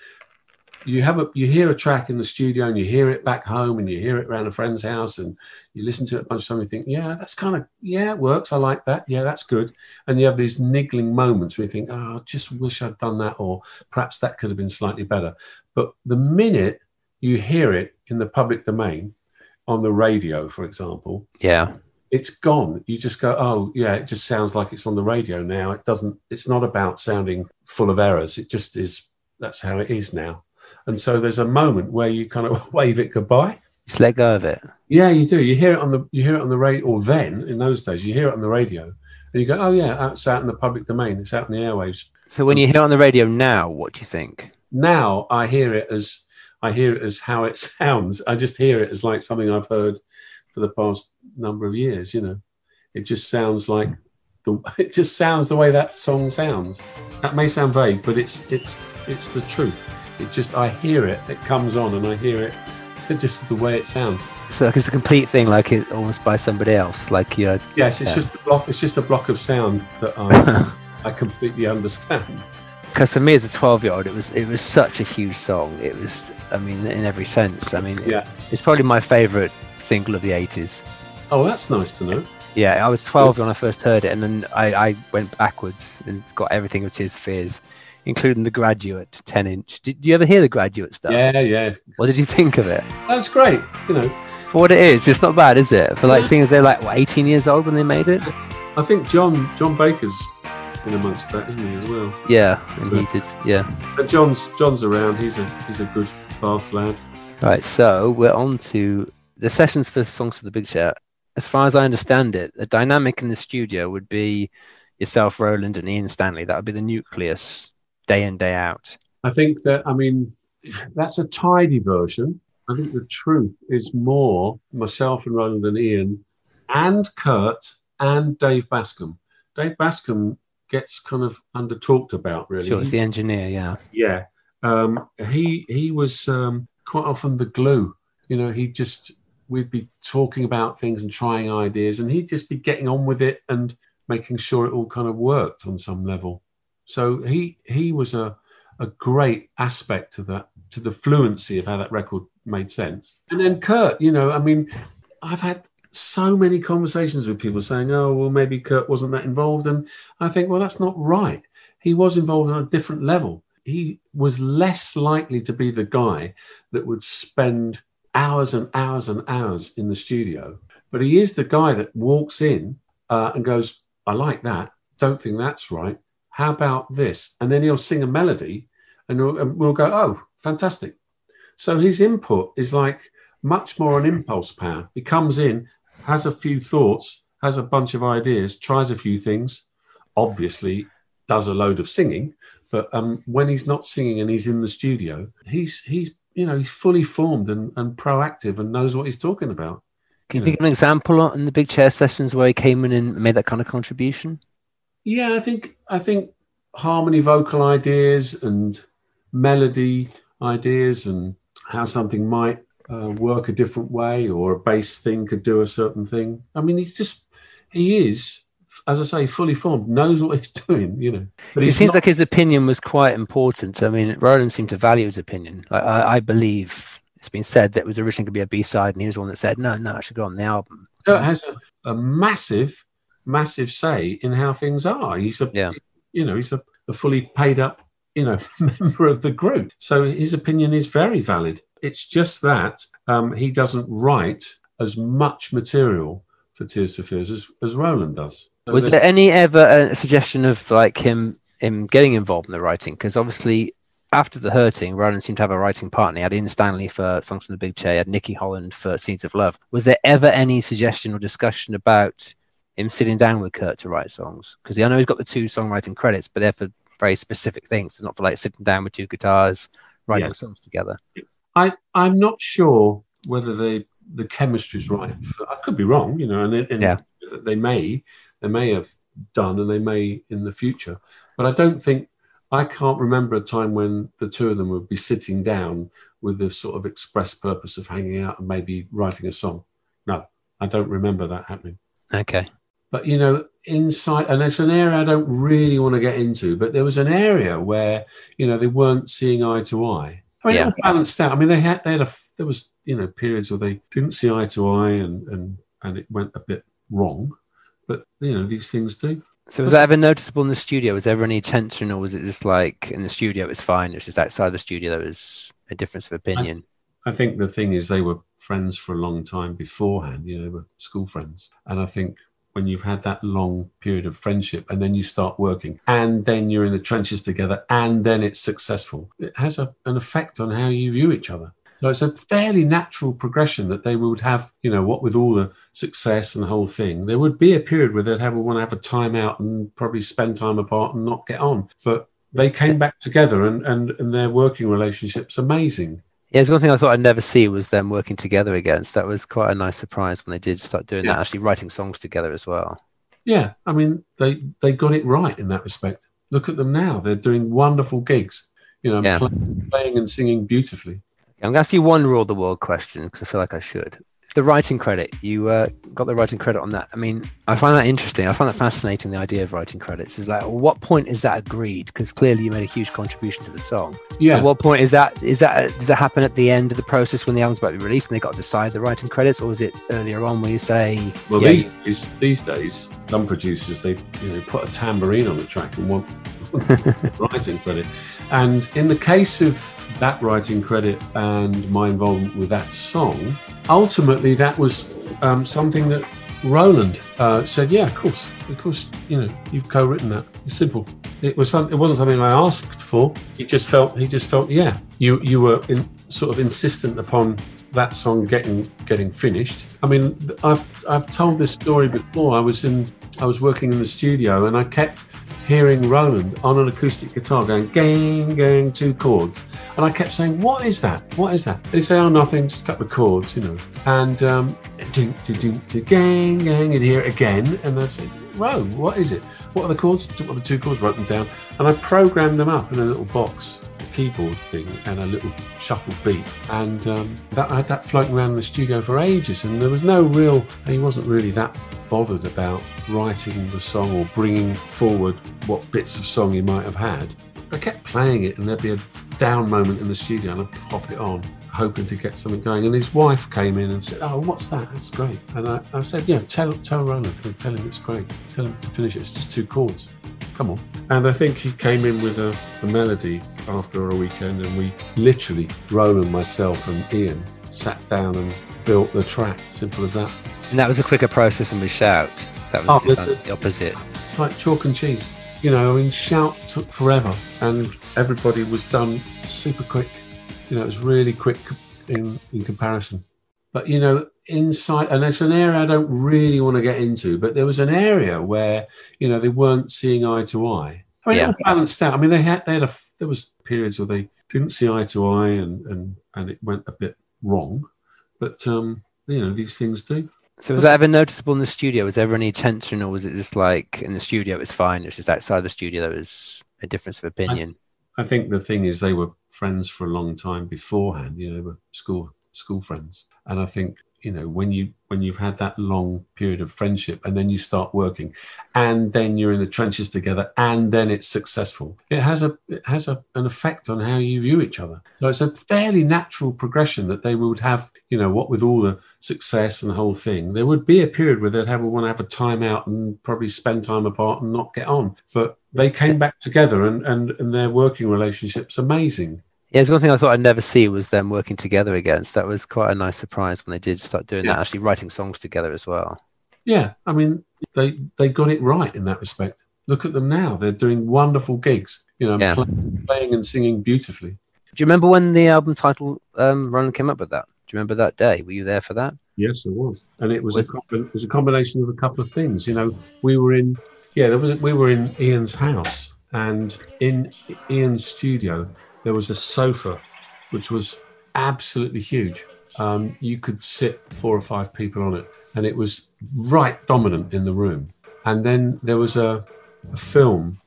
S4: You have a you hear a track in the studio and you hear it back home and you hear it around a friend's house and you listen to it a bunch of times. You think, yeah, that's kind of yeah, it works. I like that. Yeah, that's good. And you have these niggling moments where you think, oh, I just wish I'd done that, or perhaps that could have been slightly better. But the minute you hear it in the public domain, on the radio, for example,
S1: Yeah.
S4: It's gone. You just go, oh yeah, it just sounds like it's on the radio now. It doesn't. It's not about sounding full of errors. It just is. That's how it is now. And so there's a moment where you kind of wave it goodbye.
S1: Just let go of it.
S4: Yeah, you do. You hear it on the you hear it on the radio, or then in those days you hear it on the radio, and you go, oh yeah, it's out in the public domain. It's out in the airwaves.
S1: So when you hear it on the radio now, what do you think?
S4: Now I hear it as I hear it as how it sounds. I just hear it as like something I've heard for the past number of years. You know, it just sounds like the it just sounds the way that song sounds. That may sound vague, but it's it's it's the truth. It just I hear it. It comes on, and I hear it. It just the way it sounds.
S1: So like it's a complete thing, like it almost by somebody else. Like you're
S4: Yes, it's
S1: Yeah.
S4: just a block. It's just a block of sound that I I completely understand.
S1: because for me as a 12 year old it was it was such a huge song it was i mean in every sense i mean it-
S4: Yeah.
S1: it's probably my favorite single of the 80s
S4: Oh, that's nice to know.
S1: yeah i was 12 when i first heard it and then i, I went backwards and got everything of tears for fears including the graduate 10 inch did, you ever hear the graduate stuff
S4: Yeah, yeah,
S1: what did you think of it
S4: that's great. You know,
S1: for what it is it's not bad is it for like seeing as they're like what, 18 years old when they made it
S4: I think John John Baker's in amongst that, isn't he as well?
S1: yeah and heated yeah
S4: But John's John's around. He's a he's a good Bath lad.
S1: Right, so we're on to the sessions for Songs for the Big Show. As far as I understand it, the dynamic in the studio would be yourself, Roland, and Ian Stanley. That would be the nucleus day in, day out.
S4: I think that I mean that's a tidy version. I think the truth is more myself and Roland and Ian and Curt and Dave Bascombe. Dave Bascombe gets kind of under talked about really.
S1: Sure, it's the engineer, yeah.
S4: Yeah. Um, he he was um, quite often the glue. You know, he just we'd be talking about things and trying ideas, and he'd just be getting on with it and making sure it all kind of worked on some level. So he he was a a great aspect to that to the fluency of how that record made sense. And then Curt, you know, I mean, I've had so many conversations with people saying, "Oh, well, maybe Curt wasn't that involved," and I think, well, that's not right. He was involved on a different level. He was less likely to be the guy that would spend hours and hours and hours in the studio, but he is the guy that walks in uh, and goes, "I like that. Don't think that's right. How about this?" And then he'll sing a melody, and we'll, and we'll go, "Oh, fantastic!" So his input is like much more an impulse power. He comes in, has a few thoughts, has a bunch of ideas, tries a few things, obviously does a load of singing, but um, when he's not singing and he's in the studio, he's he's you know he's fully formed and, and proactive and knows what he's talking about.
S1: Can you think of an example in the big chair sessions where he came in and made that kind of contribution?
S4: Yeah, I think I think harmony vocal ideas and melody ideas and how something might uh, work a different way, or a bass thing could do a certain thing. I mean, he's just he is, as I say, fully formed, knows what he's doing. You know, but
S1: It seems
S4: not-
S1: like his opinion was quite important. I mean, Roland seemed to value his opinion. Like, I, I believe it's been said that it was originally going to be a B side, and he was the one that said, "No, no, I should go on the album."
S4: Curt has a, a massive, massive say in how things are. He's a,
S1: Yeah.
S4: you know, he's a, a fully paid up, you know, member of the group. So his opinion is very valid. It's just that um, he doesn't write as much material for Tears for Fears as, as Roland does.
S1: Was there any ever a suggestion of like him him getting involved in the writing? Because obviously, after the hurting, Roland seemed to have a writing partner. He had Ian Stanley for Songs from the Big Chair, he had Nicky Holland for Seeds of Love. Was there ever any suggestion or discussion about him sitting down with Curt to write songs? Because I know he's got the two songwriting credits, but they're for very specific things. It's not for like sitting down with two guitars writing songs together.
S4: I, I'm not sure whether the the chemistry's right. I could be wrong, you know, and, and
S1: Yeah.
S4: they may they may have done and they may in the future, but I don't think I can't remember a time when the two of them would be sitting down with the sort of express purpose of hanging out and maybe writing a song. No, I don't remember that happening.
S1: Okay.
S4: But you know, inside, and it's an area I don't really want to get into. But there was an area where you know they weren't seeing eye to eye. I mean,
S1: Yeah.
S4: it balanced out. I mean, they had they had a there was you know periods where they didn't see eye to eye, and and and it went a bit wrong. But you know, these things do.
S1: So was that ever noticeable in the studio? Was there ever any tension, or was it just like in the studio it's fine? It's just outside the studio there was a difference of opinion.
S4: I think the thing is they were friends for a long time beforehand. You know, they were school friends, and I think when you've had that long period of friendship, and then you start working, and then you're in the trenches together, and then it's successful, it has a, an effect on how you view each other. So it's a fairly natural progression that they would have. You know, what with all the success and the whole thing, there would be a period where they'd have want to have a time out and probably spend time apart and not get on, but. They came back together, and, and, and their working relationship's amazing.
S1: Yeah, there's one thing I thought I'd never see was them working together again. So that was quite a nice surprise when they did start doing
S4: Yeah.
S1: that, actually writing songs together as well.
S4: Yeah, I mean they they got it right in that respect. Look at them now; they're doing wonderful gigs. You know,
S1: Yeah.
S4: play- playing and singing beautifully.
S1: I'm going to ask you one rule of the world question because I feel like I should. The writing credit, you uh, got the writing credit on that. I mean, I find that interesting. I find that fascinating. The idea of writing credits is like, what point is that agreed? Because clearly you made a huge contribution to the song.
S4: Yeah,
S1: At what point is that? Is that does that happen at the end of the process when the album's about to be released and they got to decide the writing credits, or is it earlier on where you say,
S4: well
S1: yeah,
S4: these
S1: you-
S4: days, these days, some producers they you know put a tambourine on the track and want writing credit. And in the case of that writing credit and my involvement with that song, ultimately that was um, something that Roland uh, said, "Yeah, of course, of course, you know, you've co-written that. It's simple. It was some, it wasn't something I asked for. He just felt he just felt, yeah, you you were in, sort of insistent upon that song getting getting finished. I mean, I've I've told this story before. I was in I was working in the studio and I kept hearing Roland on an acoustic guitar going gang gang two chords, and I kept saying, "What is that? What is that?" He'd say, "Oh, nothing, just a couple of chords, you know." And um, ding, ding, ding, ding, gang gang, and hear it again, and I'd say, "Ro, what is it? What are the chords? What are the two chords?" Wrote them down, and I programmed them up in a little box keyboard thing and a little shuffle beat. And um, that I had that floating around in the studio for ages and there was no real he wasn't really that bothered about writing the song or bringing forward what bits of song he might have had. I kept playing it and there'd be a down moment in the studio and I'd pop it on hoping to get something going. And his wife came in and said oh what's that? That's great. And I, I said yeah tell tell Roland. Tell him it's great. Tell him to finish it. It's just two chords come on. And I think he came in with a, a melody after a weekend, and we literally, Roland, myself, and Ian sat down and built the track. Simple as that.
S1: and that was a quicker process than we shout. That was
S4: Oh,
S1: the, uh,
S4: the-
S1: the opposite.
S4: It's like chalk and cheese. You know, I mean, shout took forever, and everybody was done super quick. You know, it was really quick in in comparison. But you know, inside, and it's an area I don't really want to get into. But there was an area where you know they weren't seeing eye to eye. I mean,
S1: Yeah.
S4: it all balanced out. I mean, they had they had a there was periods where they didn't see eye to eye, and and and it went a bit wrong. But um, you know, these things do.
S1: So was that ever noticeable in the studio? Was there ever any tension, or was it just like in the studio it's fine? It's just outside the studio there was a difference of opinion.
S4: I think the thing is they were friends for a long time beforehand. You know, they were school school friends. And I think you know when you when you've had that long period of friendship and then you start working and then you're in the trenches together and then it's successful. It has a it has a, an effect on how you view each other. So it's a fairly natural progression that they would have you know what with all the success and the whole thing there would be a period where they'd have want to have a time out and probably spend time apart and not get on. But they came back together and and, and their working relationship's amazing
S1: Yeah, it's one thing I thought I'd never see was them working together again. So that was quite a nice surprise when they did start doing
S4: Yeah.
S1: that, actually writing songs together as well.
S4: Yeah, I mean, they they got it right in that respect. Look at them now; they're doing wonderful gigs. You know,
S1: Yeah.
S4: pl- playing and singing beautifully.
S1: Do you remember when the album title um, Roland came up with that? Do you remember that day? Were you there for that?
S4: Yes, it was, and it was,
S1: Was-
S4: a it was a combination of a couple of things. You know, we were in yeah, there was we were in Ian's house, and in Ian's studio there was a sofa, which was absolutely huge. Um, you could sit four or five people on it, and it was right dominant in the room. And then there was a, a film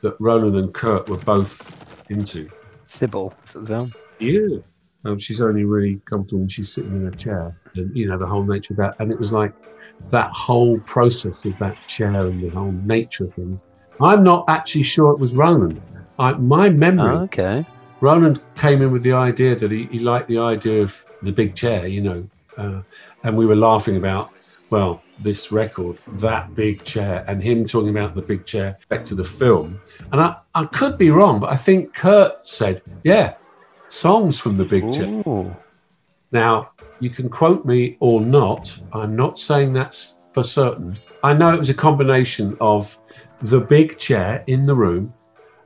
S4: that Roland and Curt were both into.
S1: Sybil, film?
S4: Yeah. Um, she's only really comfortable when she's sitting in a chair, and you know the whole nature of that. And it was like that whole process of that chair and the whole nature of things. I'm not actually sure it was Roland. I, my memory,
S1: Oh, okay.
S4: Roland came in with the idea that he, he liked the idea of the big chair, you know, uh, and we were laughing about, well, this record, that big chair, and him talking about the big chair back to the film. And I, I could be wrong, but I think Curt said, yeah, songs from the big chair.
S1: Ooh.
S4: Now, you can quote me or not. I'm not saying that's for certain. I know it was a combination of the big chair in the room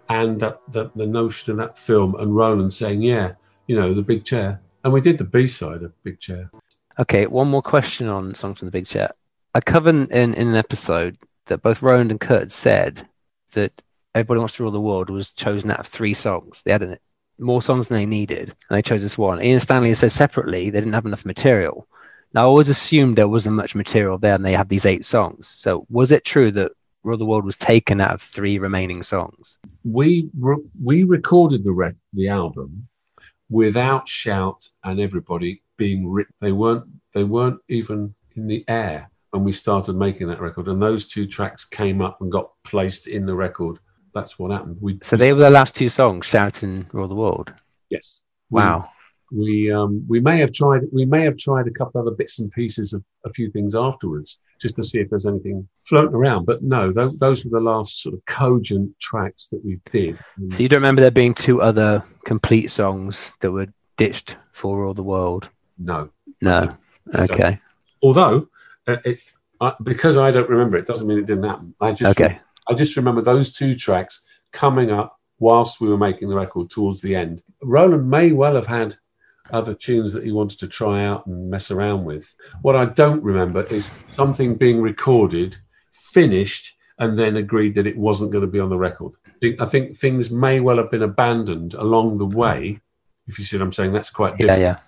S4: and that, the, notion of that film and Roland saying, yeah, you know, the big chair. And we did the B side of Big Chair.
S1: Okay, one more question on Songs from the Big Chair. I covered in, in an episode that both Roland and Curt said that Everybody Wants to Rule the World was chosen out of three songs. They had an, more songs than they needed, and they chose this one. Ian Stanley said separately they didn't have enough material. Now, I always assumed there wasn't much material there, and they had these eight songs. So, was it true that The World was taken out of three remaining songs?
S4: we re- we recorded the rec- the album without shout and everybody being written. They weren't they weren't even in the air when we started making that record, and those two tracks came up and got placed in the record. That's what happened. We
S1: So, they were the last two songs, Shout and Rule the World.
S4: yes.
S1: Wow.
S4: We um, we may have tried we may have tried a couple other bits and pieces of a few things afterwards just to see if there's anything floating around but no th- those were the last sort of cogent tracks that we did
S1: So, you don't remember there being two other complete songs that were ditched for all the World?
S4: no
S1: No. Okay.
S4: although uh, it I, because i don't remember it doesn't mean it didn't happen i just
S1: Okay.
S4: i just remember those two tracks coming up whilst we were making the record towards the end roland may well have had other tunes that he wanted to try out and mess around with. What i don't remember is something being recorded finished and then agreed that it wasn't going to be on the record. I think- things may well have been abandoned along the way if you see what i'm saying. That's quite
S1: Yeah, yeah.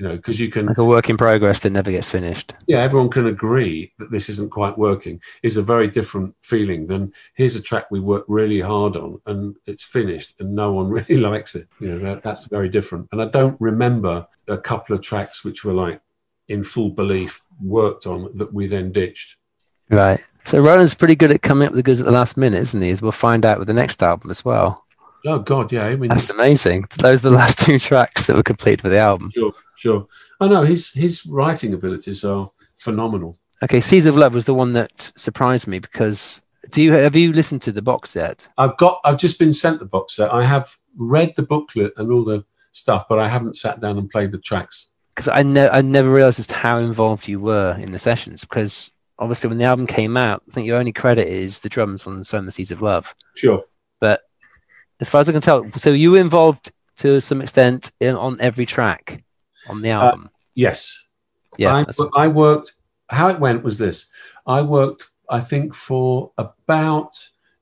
S4: You know because you can
S1: Like a work in progress that never gets finished.
S4: yeah, everyone can agree that this isn't quite working is a very different feeling than here's a track we worked really hard on and it's finished and no one really likes it. You know, that, that's very different. And I don't remember a couple of tracks which were like in full belief worked on that we then ditched.
S1: Right. So Roland's pretty good at coming up with the goods at the last minute, isn't he? As we'll find out with the next album as well.
S4: Oh God, yeah. I mean,
S1: That's amazing. Those are the last two tracks that were complete for the album.
S4: sure, sure. Oh, I know his his writing abilities are phenomenal.
S1: Okay, Seeds of Love was the one that surprised me because do you have you listened to the box set?
S4: I've got I've just been sent the box set. I have read the booklet and all the stuff, but I haven't sat down and played the tracks.
S1: Because I ne- I never realized just how involved you were in the sessions. Because obviously when the album came out, I think your only credit is the drums on "Sowing the Seeds of Love."
S4: Sure.
S1: But as far as I can tell, so you were involved to some extent in, on every track on the uh, album.
S4: Yes.
S1: yeah,
S4: I, I worked. How it went was this: I worked, I think, for about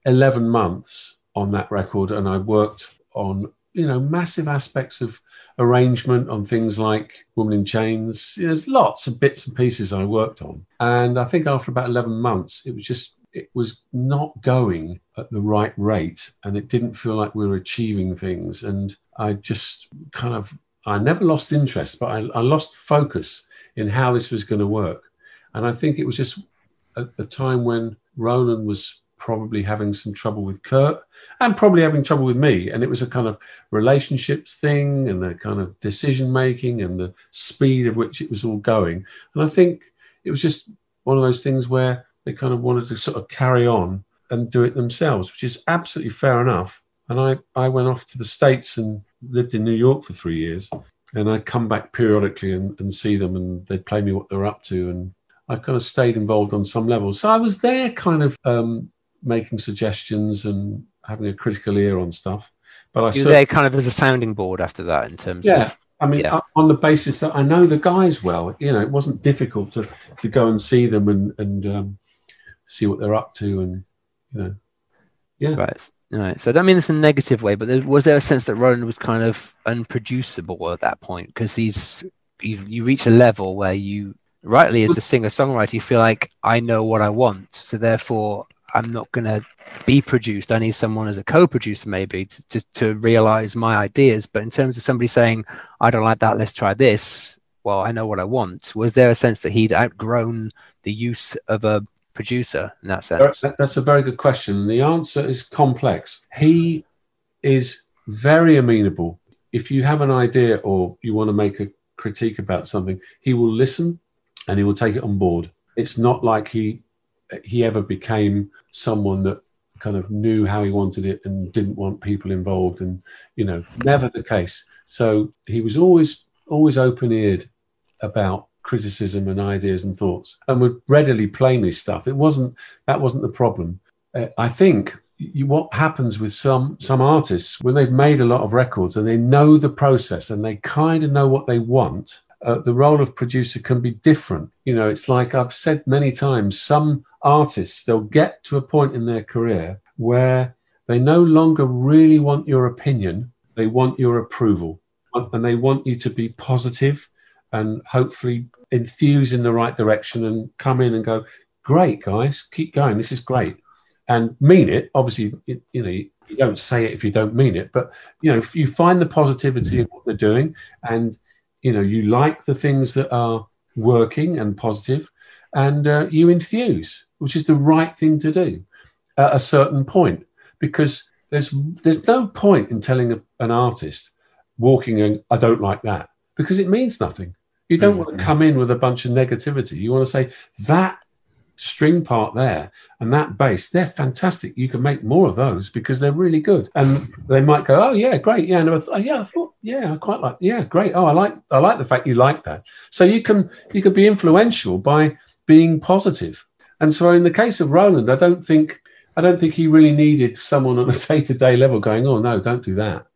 S4: eleven months on that record, and I worked on you know massive aspects of arrangement on things like Woman in Chains. There's lots of bits and pieces I worked on, and I think after about eleven months, it was just it was not going at the right rate, and it didn't feel like we were achieving things, and I just kind of I never lost interest, but I, I lost focus in how this was going to work. And I think it was just a, a time when Roland was probably having some trouble with Curt and probably having trouble with me. And it was a kind of relationships thing and the kind of decision making and the speed of which it was all going. And I think it was just one of those things where they kind of wanted to sort of carry on and do it themselves, which is absolutely fair enough. And I, I went off to the States and lived in New York for three years. And I'd come back periodically and, and see them and they'd play me what they're up to. And I kind of stayed involved on some level. So I was there kind of um, making suggestions and having a critical ear on stuff. But I
S1: You're there kind of as a sounding board after that in terms
S4: yeah.
S1: of
S4: I mean,
S1: Yeah.
S4: uh, on the basis that I know the guys well, you know, it wasn't difficult to, to go and see them and, and um, see what they're up to. And, you know, yeah.
S1: Right. Right. So I don't mean this in a negative way, but there, was there a sense that Roland was kind of unproducible at that point because he's you, you reach a level where you rightly as a singer songwriter you feel like I know what I want, so therefore I'm not going to be produced. I need someone as a co-producer maybe to, to to realize my ideas. But in terms of somebody saying I don't like that, let's try this. Well, I know what I want. Was there a sense that he'd outgrown the use of a producer in that sense?
S4: That's a very good question. The answer is complex. He is very amenable. If you have an idea or you want to make a critique about something, he will listen and he will take it on board. It's not like he he ever became someone that kind of knew how he wanted it and didn't want people involved and you know never the case so he was always always open-eared about criticism and ideas and thoughts and would readily play me stuff. It wasn't that wasn't the problem. Uh, i think you, what happens with some some artists when they've made a lot of records and they know the process and they kind of know what they want uh, the role of producer can be different. You know it's like i've said many times some artists they'll get to a point in their career where they no longer really want your opinion they want your approval and they want you to be positive and hopefully enthuse in the right direction and come in and go great guys keep going this is great and mean it obviously you know you, don't say it if you don't mean it but you know if you find the positivity in what they're doing and you know you like the things that are working and positive and uh, you enthuse which is the right thing to do at a certain point because there's there's no point in telling a, an artist walking and I don't like that because it means nothing. You don't mm-hmm. want to come in with a bunch of negativity. You want to say that string part there and that bass, they're fantastic. You can make more of those because they're really good. And they might go, oh yeah, great, yeah, and I th- oh, yeah, I thought, yeah, I quite like, yeah, great. Oh, I like, I like the fact you like that. So you can you can be influential by being positive. And so in the case of Roland, I don't think I don't think he really needed someone on a day-to-day level going, oh no, don't do that.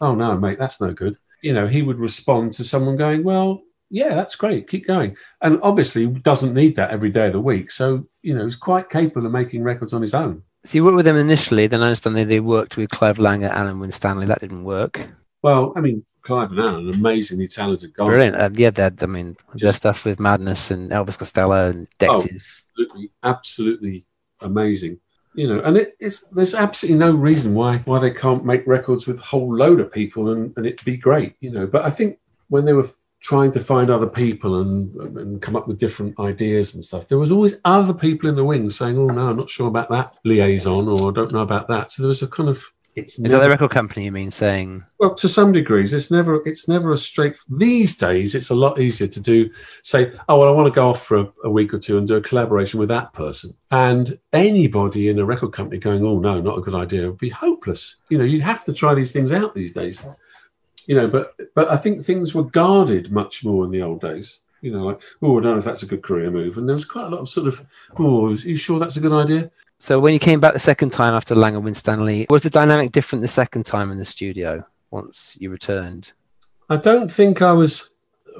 S4: Oh no, mate, that's no good. You know, he would respond to someone going, well, yeah, that's great, keep going. And obviously doesn't need that every day of the week. So, you know, he's quite capable of making records on his own.
S1: So you worked with them initially, then I understand they, they worked with Clive Langer, and Alan Winstanley. That didn't work.
S4: Well, I mean, Clive and Alan, amazingly talented guys.
S1: Brilliant. Um, yeah, that I mean, their
S4: Just-
S1: stuff with Madness and Elvis Costello and
S4: Oh. Absolutely, absolutely amazing. You know, and it, it's there's absolutely no reason why why they can't make records with a whole load of people and, and it'd be great, you know. But I think when they were trying to find other people and and come up with different ideas and stuff, there was always other people in the wings saying, "Oh no, I'm not sure about that liaison," or "I don't know about that." So there was a kind of it's
S1: Is that the record company you mean saying
S4: well, to some degrees, it's never it's never a straight. These days, it's a lot easier to do. Say, oh well, I want to go off for a, a week or two and do a collaboration with that person. And anybody in a record company going, oh no, not a good idea, would be hopeless. You know, you'd have to try these things out these days. You know, but but I think things were guarded much more in the old days. You know, like oh, I don't know if that's a good career move. And there was quite a lot of sort of, oh, are you sure that's a good idea?
S1: So when you came back the second time after Langer and Winstanley, was the dynamic different the second time in the studio once you returned?
S4: I don't think I was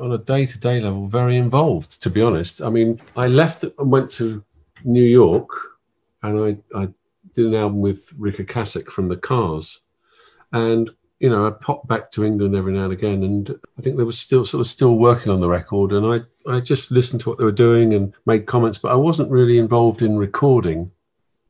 S4: on a day to day level very involved, to be honest. I mean, I left and went to New York and I, I did an album with Ric Ocasek from the Cars. And, you know, I popped back to England every now and again. And I think they were still sort of still working on the record. And I, I just listened to what they were doing and made comments, but I wasn't really involved in recording.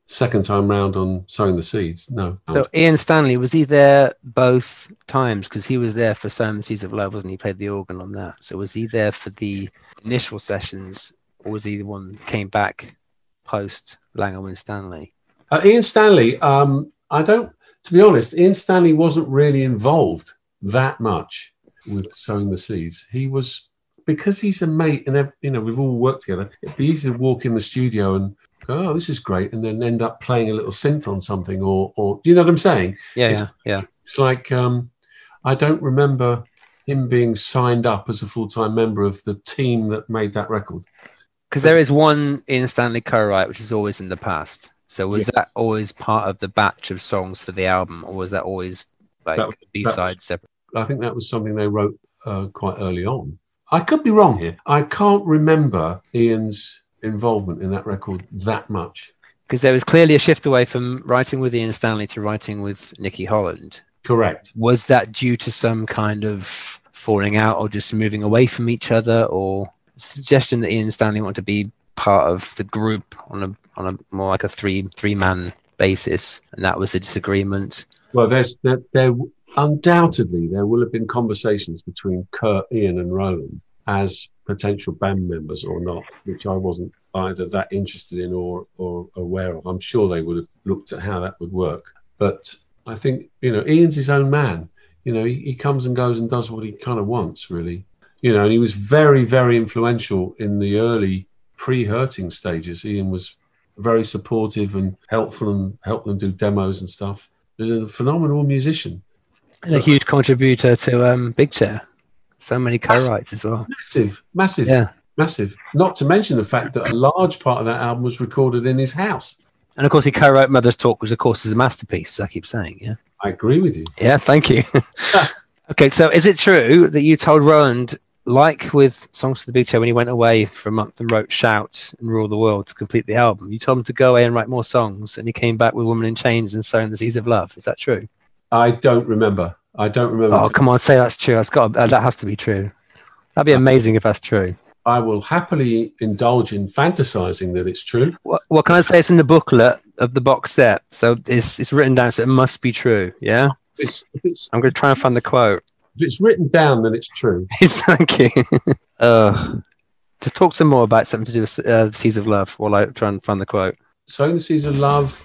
S4: second time round on sowing the seeds. No.
S1: So Ian Stanley was he there both times? Because he was there for "Sowing the Seeds of Love," wasn't he? he? Played the organ on that. So was he there for the initial sessions, or was he the one that came back post Langer and Stanley?
S4: Uh, Ian Stanley, um, I don't, to be honest, Ian Stanley wasn't really involved that much with sowing the seeds. He was, because he's a mate and, you know, we've all worked together, it'd be easy to walk in the studio and go, oh, this is great, and then end up playing a little synth on something or, or do you know what I'm saying?
S1: Yeah,
S4: It's-
S1: yeah, yeah.
S4: It's like, um, I don't remember him being signed up as a full time member of the team that made that record.
S1: Because there is one Ian Stanley co-write, which is always in the past. So was that always part of the batch of songs for the album, or was that always like
S4: That-
S1: B side separate?
S4: I think that was something they wrote uh, quite early on. I could be wrong here. I can't remember Ian's involvement in that record that much.
S1: Because there was clearly a shift away from writing with Ian Stanley to writing with Nicky Holland.
S4: Correct.
S1: Was that due to some kind of falling out, or just moving away from each other, or suggestion that Ian Stanley wanted to be part of the group on a on a more like a three three man basis, and that was a disagreement?
S4: Well, there's there, there undoubtedly there will have been conversations between Curt, Ian, and Roland as potential band members or not, which I wasn't either that interested in or or aware of. I'm sure they would have looked at how that would work, but I think you know Ian's his own man. You know, he, he comes and goes and does what he kind of wants, really. You know, and he was very, very influential in the early pre-hurting stages. Ian was very supportive and helpful and helped them do demos and stuff. He's a phenomenal musician.
S1: And a huge contributor to um, Big Chair. So many co-writes as well.
S4: Massive, massive,
S1: Yeah.
S4: massive. Not to mention the fact that a large part of that album was recorded in his house.
S1: And of course, he co-wrote Mother's Talk, which of course is a masterpiece. As I keep saying, yeah.
S4: I agree with you.
S1: Yeah, thank you. okay, so is it true that you told Roland, like with Songs for the Big Chair, when he went away for a month and wrote Shout and Rule the World to complete the album, you told him to go away and write more songs, and he came back with Woman in Chains and Sowing the Seeds of Love. Is that true?
S4: I don't remember. I don't remember.
S1: Oh, come on, say that's true. That's got uh, that has to be true. That'd be amazing if that's true.
S4: I will happily indulge in fantasizing that it's true.
S1: What, what can I say? It's in the booklet of the box set, so it's it's written down, so it must be true. Yeah,
S4: it's, it's,
S1: I'm going to try and find the quote.
S4: If it's written down, then it's true.
S1: Thank you. uh, just talk some more about something to do with uh, the Seeds of Love while I try and find the quote.
S4: So, in the Seeds of Love,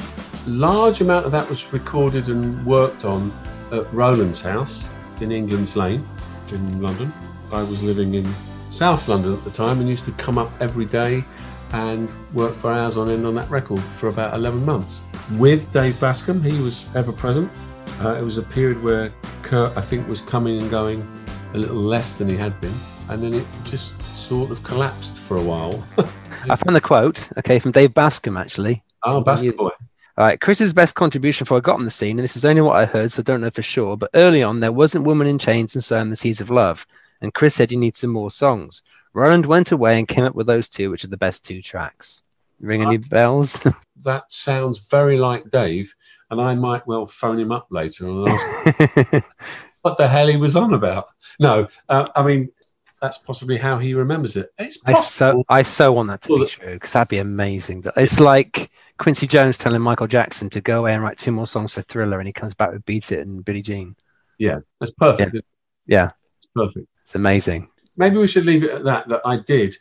S4: large amount of that was recorded and worked on at Roland's house in England's Lane in London. I was living in South London at the time and used to come up every day and work for hours on end on that record for about 11 months. With Dave Bascombe, he was ever present. Uh, it was a period where Curt, I think, was coming and going a little less than he had been. And then it just sort of collapsed for a while.
S1: I found the quote, okay, from Dave Bascombe, actually.
S4: oh, Bascombe boy.
S1: All right, Chris's best contribution before I got on the scene, and this is only what I heard, so I don't know for sure, but early on, there wasn't Woman in Chains and Sowing the Seeds of Love. And Chris said you need some more songs. Roland went away and came up with those two, which are the best two tracks. Ring any bells?
S4: that sounds very like Dave, and I might well phone him up later and ask what the hell he was on about. No, uh, I mean that's possibly how he remembers it. It's
S1: I so
S4: possible.
S1: I so want that to be true because that'd be amazing. It's like Quincy Jones telling Michael Jackson to go away and write two more songs for Thriller, and he comes back with Beat It and Billie Jean.
S4: yeah, that's perfect.
S1: Yeah,
S4: It's perfect.
S1: it's amazing.
S4: Maybe we should leave it at that. That I did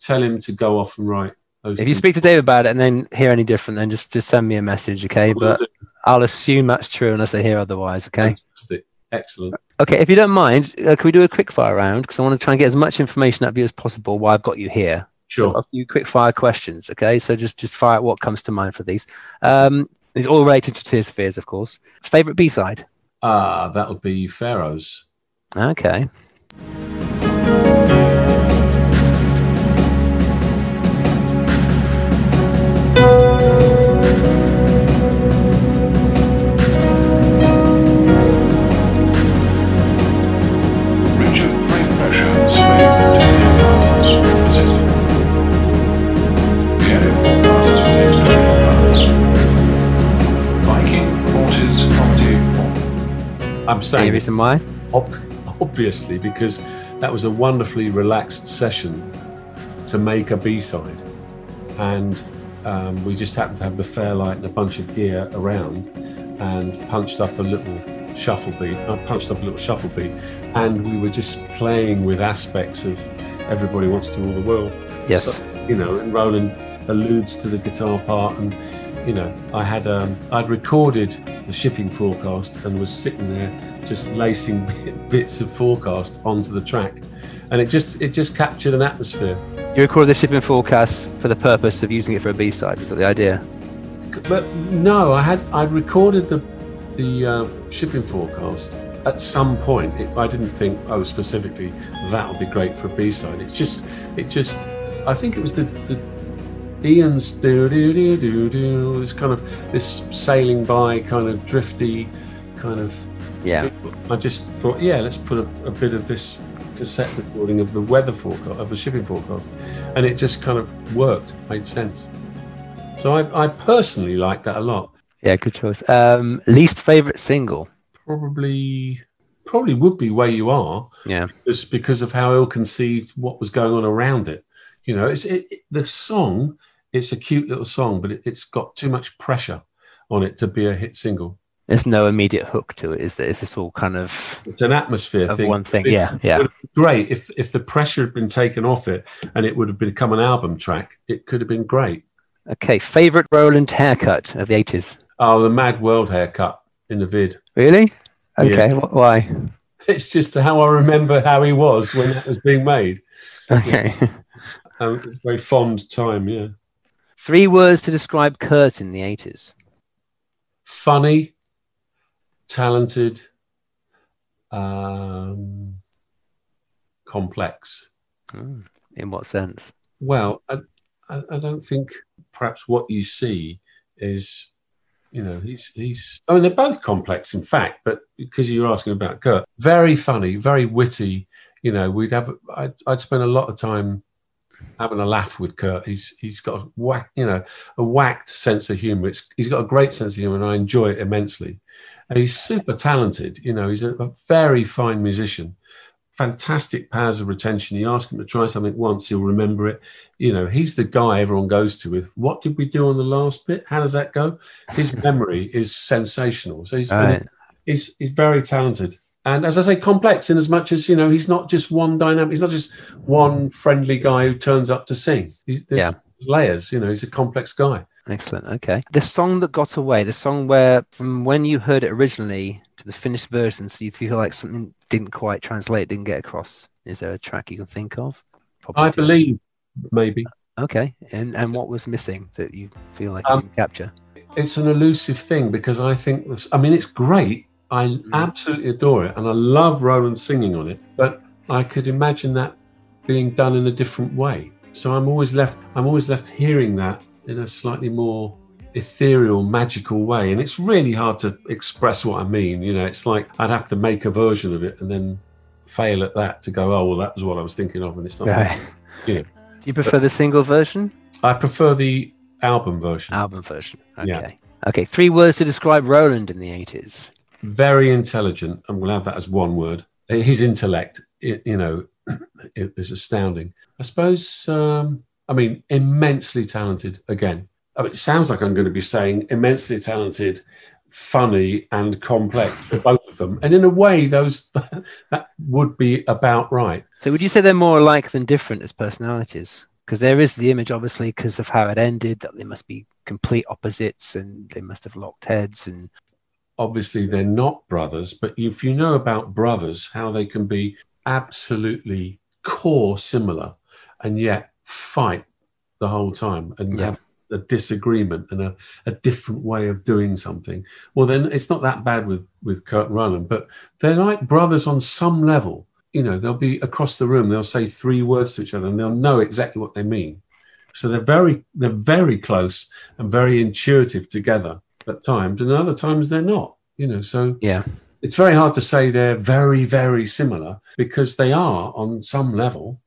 S4: tell him to go off and write those.
S1: If you speak to Dave about it and then hear any different, then just just send me a message, okay? But I'll assume that's true unless I hear otherwise, okay?
S4: Fantastic. Excellent.
S1: Okay, if you don't mind, uh, can we do a quick fire round? Because I want to try and get as much information out of you as possible while I've got you here.
S4: Sure.
S1: A few quick fire questions, okay? So just just fire what comes to mind for these. Um, these all related to Tears for Fears, of course. Favorite B side?
S4: Ah, that would be Pharaohs.
S1: Okay.
S4: I'm
S1: Any
S4: saying
S1: reason why?
S4: Ob- obviously because that was a wonderfully relaxed session to make a b-side and um, we just happened to have the Fairlight and a bunch of gear around, and punched up a little shuffle beat. I punched up a little shuffle beat, and we were just playing with aspects of "Everybody Wants to Rule the World."
S1: Yes.
S4: So, you know, and Roland alludes to the guitar part, and you know, I had um, I'd recorded the shipping forecast and was sitting there just lacing bits of forecast onto the track, and it just it just captured an atmosphere.
S1: You recorded the shipping forecast for the purpose of using it for a B side. Was that the idea?
S4: But no, I had I'd recorded the the uh, shipping forecast at some point. It, I didn't think oh specifically that would be great for a B side. It's just it just I think it was the the Ian's do do do do do this kind of this sailing by kind of drifty kind of
S1: Yeah.
S4: I just thought yeah let's put a, a bit of this cassette recording of the weather forecast of the shipping forecast and it just kind of worked made sense so I, I personally like that a lot
S1: Yeah, good choice. Um, least favorite single.
S4: probably probably would be where you are
S1: Yeah.
S4: just because of how ill-conceived what was going on around it you know it's it, it- the song it's a cute little song but it, it's got too much pressure on it to be a hit single
S1: There's no immediate hook to it, is there? Is this all kind of
S4: it's an atmosphere
S1: of
S4: thing
S1: one thing?
S4: It
S1: Yeah, yeah.
S4: would have been great if if the pressure had been taken off it and it would have become an album track it could have been great
S1: Okay, favorite Roland haircut of the 80s.
S4: oh the mad world haircut in the vid
S1: Really? Okay, wh- why?
S4: it's just how i remember how he was when that was being made
S1: Okay.
S4: um, very fond time yeah
S1: Three words to describe Curt in the 80s.
S4: funny, talented, um, complex.
S1: Hmm, In what sense?
S4: Well, I, I, I don't think perhaps what you see is, you know, he's he's. I mean, they're both complex, in fact. But because you're asking about Curt, very funny, very witty. You know, we'd have. I'd, I'd spend a lot of time having a laugh with Curt. He's he's got a whack, you know, a whacked sense of humor. It's, he's got a great sense of humor, and I enjoy it immensely. And he's super talented. You know, he's a, a very fine musician. Fantastic powers of retention. You ask him to try something once, he'll remember it. You know, he's the guy everyone goes to with. What did we do on the last bit? How does that go? His memory is sensational. So he's
S1: right.
S4: he's he's very talented and as i say complex in as much as you know he's not just one dynamic he's not just one friendly guy who turns up to sing he's there's
S1: Yeah.
S4: layers you know he's a complex guy
S1: Excellent. Okay. The song that got away, the song where from when you heard it originally to the finished version, so you feel like something didn't quite translate, didn't get across. Is there a track you can think of? Probably
S4: i believe maybe
S1: Okay. And and what was missing that you feel like
S4: Um,
S1: you didn't capture?
S4: it's an elusive thing because i think this i mean it's great i mm-hmm. absolutely adore it and i love roland singing on it but i could imagine that being done in a different way so i'm always left i'm always left hearing that in a slightly more ethereal magical way and it's really hard to express what i mean you know it's like i'd have to make a version of it and then fail at that to go oh well that was what i was thinking of and it's not
S1: Right.
S4: yeah.
S1: Do you prefer the single version?
S4: i prefer the album version
S1: Album version. Okay.
S4: Yeah.
S1: Okay. Three words to describe Roland in the 80s.
S4: Very intelligent. and we'll have that as one word. His intellect, you know, is astounding. I suppose. Um, I mean, immensely talented. Again, I mean, it sounds like I'm going to be saying immensely talented, funny, and complex both of them. And in a way, those that would be about right.
S1: So would you say they're more alike than different as personalities? Because there is the image, obviously, because of how it ended, that they must be complete opposites and they must have locked heads. And
S4: obviously they're not brothers, but if you know about brothers, how they can be absolutely core similar and yet fight the whole time and
S1: Yeah.
S4: have a disagreement and a, a different way of doing something. Well, then it's not that bad with, with Curt and Roland, but they're like brothers on some level. You know, they'll be across the room, they'll say three words to each other and they'll know exactly what they mean. So they're very, they're very close and very intuitive together at times, and other times they're not. You know, so
S1: yeah,
S4: it's very hard to say they're very, very similar because they are on some level,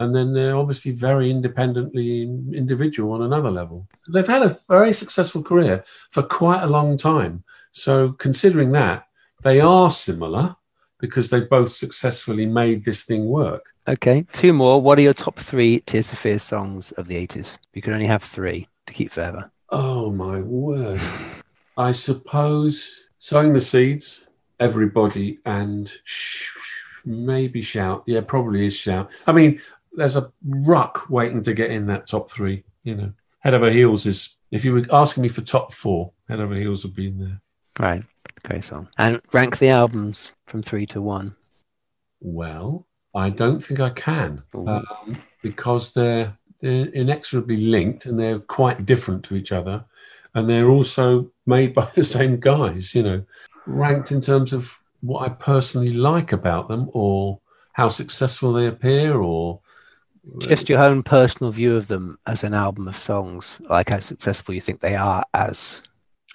S4: and then they're obviously very independently individual on another level. They've had a very successful career for quite a long time. So, considering that, they are similar because they both successfully made this thing work.
S1: okay, two more. What are your top three Tears for Fears songs of the 80s? You could only have three. to keep forever?
S4: Oh my word. I suppose sowing the seeds, everybody, and sh- maybe shout. Yeah, probably is shout. I mean, there's a ruck waiting to get in that top three. You know, head over heels is. If you were asking me for top four, head over heels would be in there.
S1: Right, great song. And rank the albums from three to one.
S4: Well, I don't think I can um, because they're they're inexorably linked and they're quite different to each other, and they're also made by the same guys. You know, ranked in terms of what I personally like about them, or how successful they appear, or
S1: Just your own personal view of them as an album of songs, like how successful you think they are as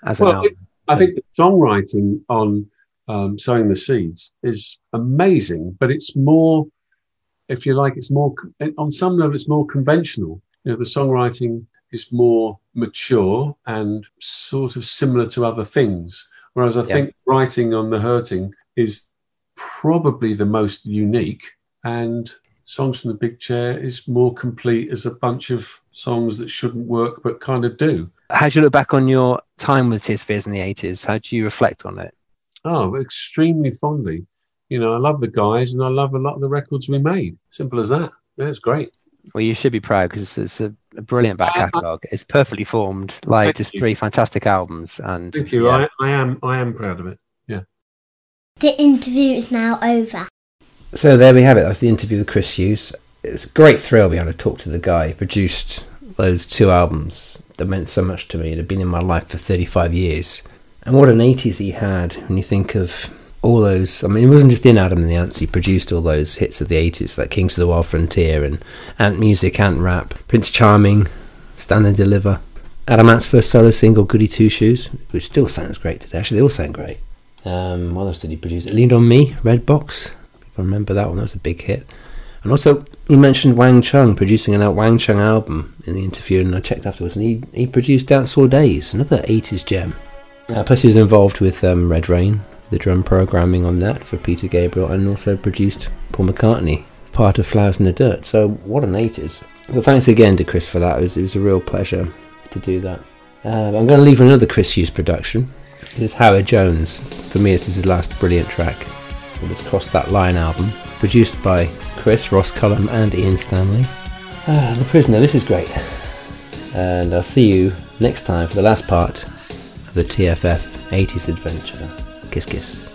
S1: as an
S4: Well,
S1: album.
S4: I think the songwriting on um, sowing the seeds is amazing, but it's more, if you like, it's more on some level, it's more conventional. You know, the songwriting is more mature and sort of similar to other things. Whereas I
S1: Yeah.
S4: think writing on the hurting is probably the most unique, and songs from the big chair is more complete as a bunch of songs that shouldn't work but kind of do.
S1: How do you look back on your time with Tears Fears in the eighties? How do you reflect on it?
S4: Oh, extremely fondly. You know, I love the guys and I love a lot of the records we made. Simple as that. Yeah, it's great.
S1: Well, you should be proud because it's a, a brilliant back catalogue. It's perfectly formed, like
S4: Thank
S1: just
S4: you.
S1: three fantastic albums. And
S4: Thank you.
S1: yeah.
S4: I, I am I am proud of it. Yeah.
S2: The interview is now over.
S3: So there we have it. That was the interview with Chris Hughes. It's a great thrill being able to talk to the guy who produced those two albums that meant so much to me. It had been in my life for 35 years. And what an 80s he had when you think of all those. I mean, it wasn't just in Adam and the Ants, he produced all those hits of the 80s, like Kings of the Wild Frontier and Ant Music, Ant Rap, Prince Charming, Stand and Deliver. Adam Ant's first solo single, Goody Two Shoes, which still sounds great today. Actually, they all sound great. Um, what else did he produce? Leaned on Me, Red Box. I remember that one. That was a big hit. And also, he mentioned Wang Chung producing an Wang Chung album in the interview, and I checked afterwards, and he, he produced Dance Hall Days, another 80s gem. Uh, plus, he was involved with um, Red Rain, the drum programming on that for Peter Gabriel, and also produced Paul McCartney, part of Flowers in the Dirt. So, what an 80s. Well, thanks again to Chris for that. It was, it was a real pleasure to do that. Um, I'm going to leave another Chris Hughes production. This is Howard Jones. For me, this is his last brilliant track. It was Cross That Line album, produced by Chris, Ross Cullum, and Ian Stanley. Ah, The Prisoner, this is great. And I'll see you next time for the last part of the TFF 80s adventure. Kiss kiss.
S6: Some